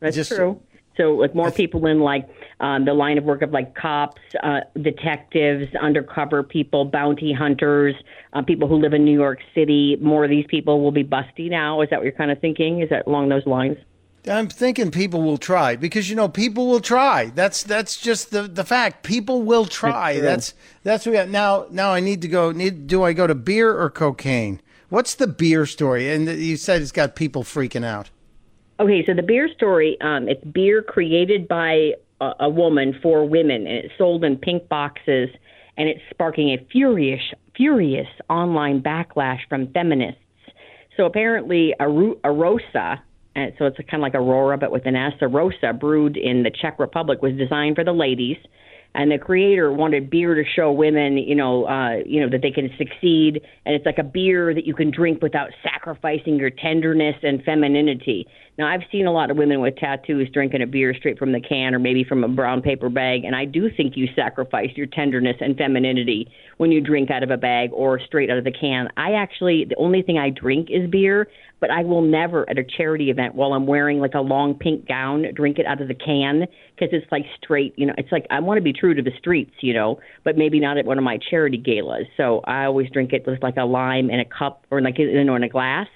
that's just, true. So, with more people in like um, the line of work of like cops, uh, detectives, undercover people, bounty hunters, uh, people who live in New York City, more of these people will be busty now. Is that what you're kind of thinking? Is that along those lines? I'm thinking people will try because you know people will try. That's that's just the the fact. People will try. That's that's what we got. now. Now I need to go. Need do I go to beer or cocaine? What's the beer story? And you said it's got people freaking out. Okay, so the beer story, um, it's beer created by a, a woman for women, and it's sold in pink boxes, and it's sparking a furious, furious online backlash from feminists. So apparently, a, Aurosa, and so it's kind of like Aurora, but with an S. Aurosa brewed in the Czech Republic was designed for the ladies and the creator wanted beer to show women, you know, uh, you know that they can succeed, and it's like a beer that you can drink without sacrificing your tenderness and femininity. Now, I've seen a lot of women with tattoos drinking a beer straight from the can or maybe from a brown paper bag, and I do think you sacrifice your tenderness and femininity when you drink out of a bag or straight out of the can. I actually, the only thing I drink is beer, but I will never at a charity event while I'm wearing like a long pink gown drink it out of the can because it's like straight, you know, it's like I want to be true to the streets, you know, but maybe not at one of my charity galas. So I always drink it with like a lime in a cup or like you know in a glass.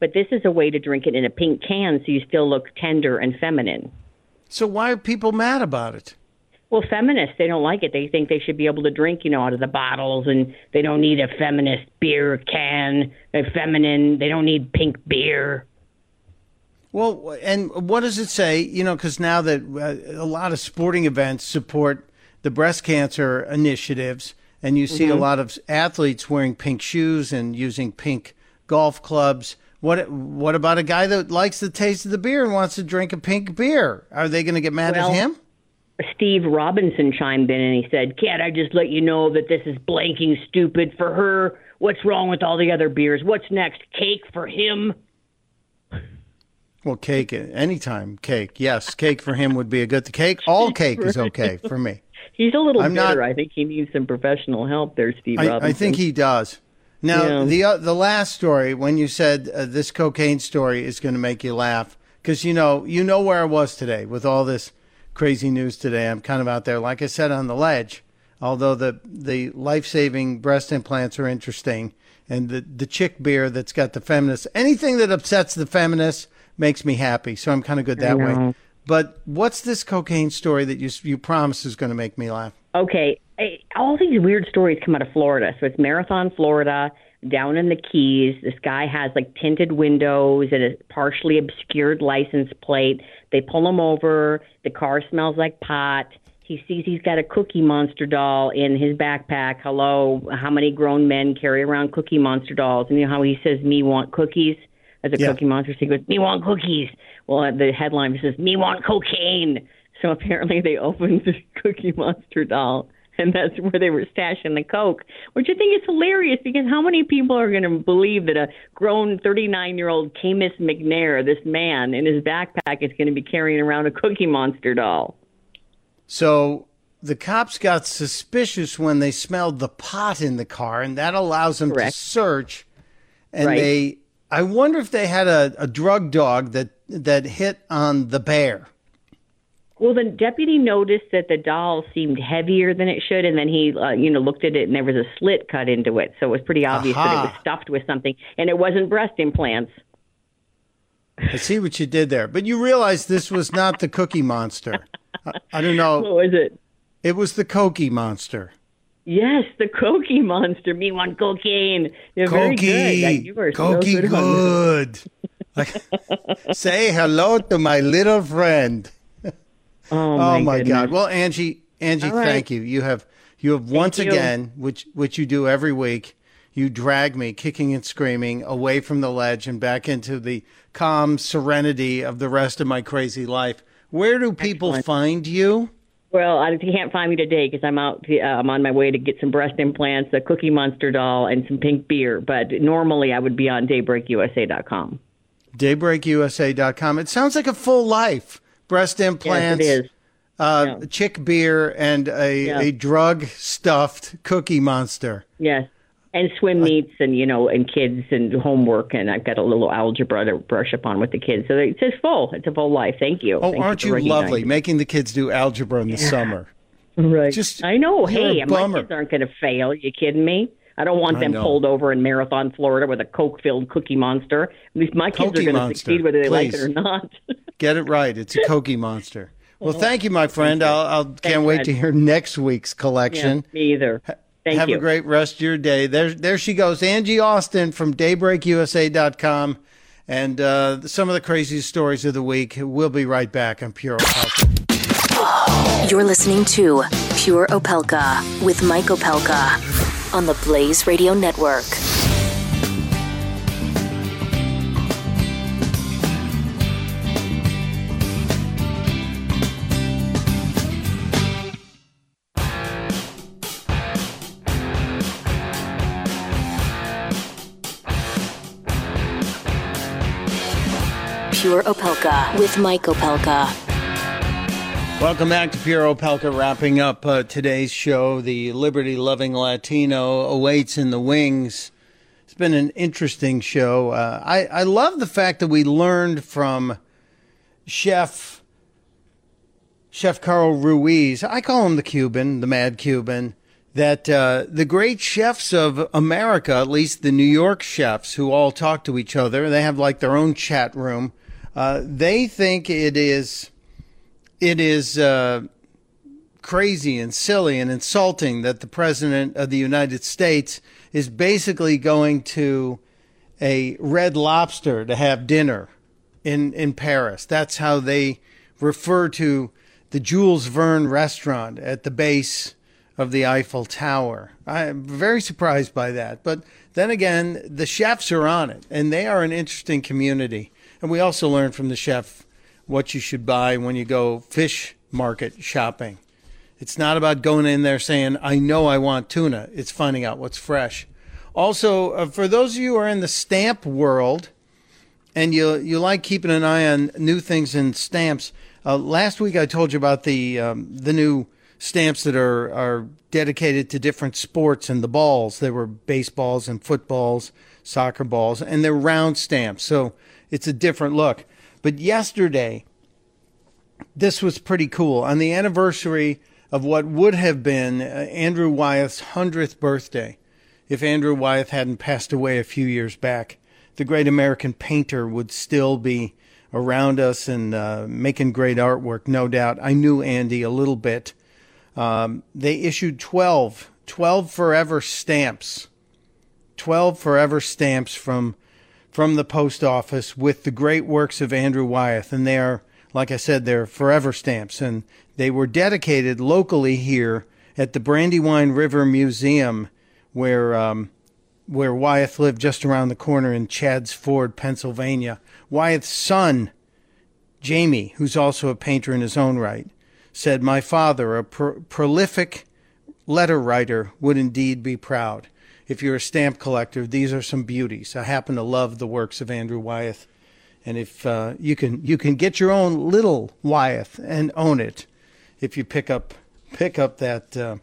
But this is a way to drink it in a pink can so you still look tender and feminine. So why are people mad about it? Well, feminists, they don't like it. They think they should be able to drink, you know, out of the bottles and they don't need a feminist beer can. They're feminine. They don't need pink beer. Well, and what does it say? You know, because now that uh, a lot of sporting events support the breast cancer initiatives, and you see mm-hmm. a lot of athletes wearing pink shoes and using pink golf clubs. What what about a guy that likes the taste of the beer and wants to drink a pink beer? Are they going to get mad well, at him? Steve Robinson chimed in and he said, Can't I just let you know that this is blanking stupid for her? What's wrong with all the other beers? What's next? Cake for him? Well, cake anytime. Cake, yes, cake for him would be a good. Cake, all cake is okay for me. (laughs) He's a little I'm bitter. Not, I think he needs some professional help there, Steve I, Robinson. I think he does. Now, yeah. the uh, the last story when you said uh, this cocaine story is going to make you laugh because you know you know where I was today with all this crazy news today. I'm kind of out there, like I said, on the ledge. Although the the life saving breast implants are interesting, and the the chick beer that's got the feminists, anything that upsets the feminists makes me happy. So I'm kind of good that way. But what's this cocaine story that you you promise is going to make me laugh? Okay, all these weird stories come out of Florida. So it's Marathon, Florida down in the Keys. This guy has like tinted windows and a partially obscured license plate. They pull him over. The car smells like pot. He sees he's got a Cookie Monster doll in his backpack. Hello, how many grown men carry around Cookie Monster dolls? And you know how he says, "Me want cookies." As a yeah. Cookie Monster, so he goes, "Me want cookies." Well, the headline says, "Me want cocaine." So apparently, they opened the (laughs) Cookie Monster doll (laughs) and that's where they were stashing the coke, which I think is hilarious because how many people are going to believe that a grown 39 year old Camus McNair, this man in his backpack, is going to be carrying around a Cookie Monster doll? So the cops got suspicious when they smelled the pot in the car, and that allows them Correct. to search. And right. they I wonder if they had a, a drug dog that that hit on the bear. Well, the deputy noticed that the doll seemed heavier than it should, and then he, uh, you know, looked at it, and there was a slit cut into it, so it was pretty obvious Aha. that it was stuffed with something, and it wasn't breast implants. I see what you did there, but you realize this was not the Cookie Monster. I, I don't know. What was it? It was the Cookie Monster. Yes, the Cookie Monster. Me want cocaine. You're Cokie, very good. You are Cokie so good. good. (laughs) say hello to my little friend. Oh my, oh my God! Well, Angie, Angie, right. thank you. You have you have once you. again, which which you do every week. You drag me, kicking and screaming, away from the ledge and back into the calm serenity of the rest of my crazy life. Where do people Excellent. find you? Well, I can't find me today because I'm out. Uh, I'm on my way to get some breast implants, a Cookie Monster doll, and some pink beer. But normally, I would be on DaybreakUSA.com. DaybreakUSA.com. It sounds like a full life breast implants, yes, uh, yeah. chick beer, and a, yeah. a drug stuffed cookie monster. Yes. And swim meets and, you know, and kids and homework. And I've got a little algebra to brush up on with the kids. So it's just full. It's a full life. Thank you. Oh, Thank aren't you, you lovely making the kids do algebra in the yeah. summer? (laughs) Right. Just I know. Hey, my kids aren't going to fail. Are you kidding me? I don't want them pulled over in Marathon, Florida, with a coke-filled Cookie Monster. At least my kids cookie are going to succeed whether they Please. like it or not. (laughs) Get it right. It's a Cookie Monster. (laughs) Well, thank you, my friend. I'll, I'll can't wait to hear next week's collection. Yeah, me either. Thank you. Have you. a great rest of your day. There, there she goes, Angie Austin from DaybreakUSA.com, and uh, some of the craziest stories of the week. We'll be right back on Pure Opelka. You're listening to Pure Opelka with Mike Opelka on the Blaze Radio Network. Pure Opelka with Mike Opelka. Welcome back to Pure Opelka. Wrapping up uh, today's show, the liberty loving Latino awaits in the wings. It's been an interesting show. Uh, I, I love the fact that we learned from Chef Chef Carl Ruiz. I call him the Cuban, the Mad Cuban that uh, the great chefs of America, at least the New York chefs who all talk to each other, they have like their own chat room. Uh, they think it is it is uh, crazy and silly and insulting that the president of the United States is basically going to a Red Lobster to have dinner in in Paris. That's how they refer to the Jules Verne restaurant at the base of the Eiffel Tower. I'm very surprised by that. But then again, the chefs are on it, and they are an interesting community. And we also learned from the chef what you should buy when you go fish market shopping. It's not about going in there saying, I know I want tuna. It's finding out what's fresh. Also, uh, for those of you who are in the stamp world and you, you like keeping an eye on new things in stamps, uh, last week I told you about the, um, the new stamps that are, are dedicated to different sports and the balls. There were baseballs and footballs, soccer balls, and they're round stamps. So it's a different look. But yesterday, this was pretty cool. On the anniversary of what would have been uh, Andrew Wyeth's 100th birthday, if Andrew Wyeth hadn't passed away a few years back, the great American painter would still be around us and uh, making great artwork, no doubt. I knew Andy a little bit. Um, they issued 12, 12 forever stamps, 12 forever stamps from from the post office with the great works of Andrew Wyeth. And they are, like I said, they're forever stamps. And they were dedicated locally here at the Brandywine River Museum, where, um, where Wyeth lived just around the corner in Chadds Ford, Pennsylvania. Wyeth's son, Jamie, who's also a painter in his own right, said, My father, a pro- prolific letter writer, would indeed be proud if you're a stamp collector, these are some beauties. I happen to love the works of Andrew Wyeth, and if uh, you can you can get your own little Wyeth and own it, if you pick up pick up that uh,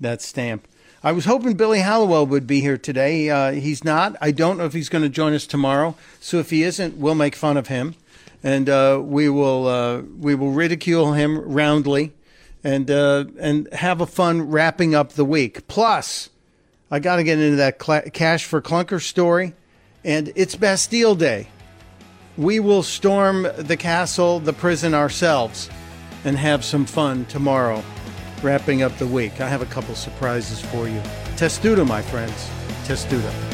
that stamp. I was hoping Billy Hallowell would be here today. Uh, he's not. I don't know if he's going to join us tomorrow. So if he isn't, we'll make fun of him, and uh, we will uh, we will ridicule him roundly, and uh, and have a fun wrapping up the week. Plus, I got to get into that cl- cash for clunker story, and it's Bastille Day. We will storm the castle, the prison ourselves, and have some fun tomorrow wrapping up the week. I have a couple surprises for you. Testudo, my friends. Testudo.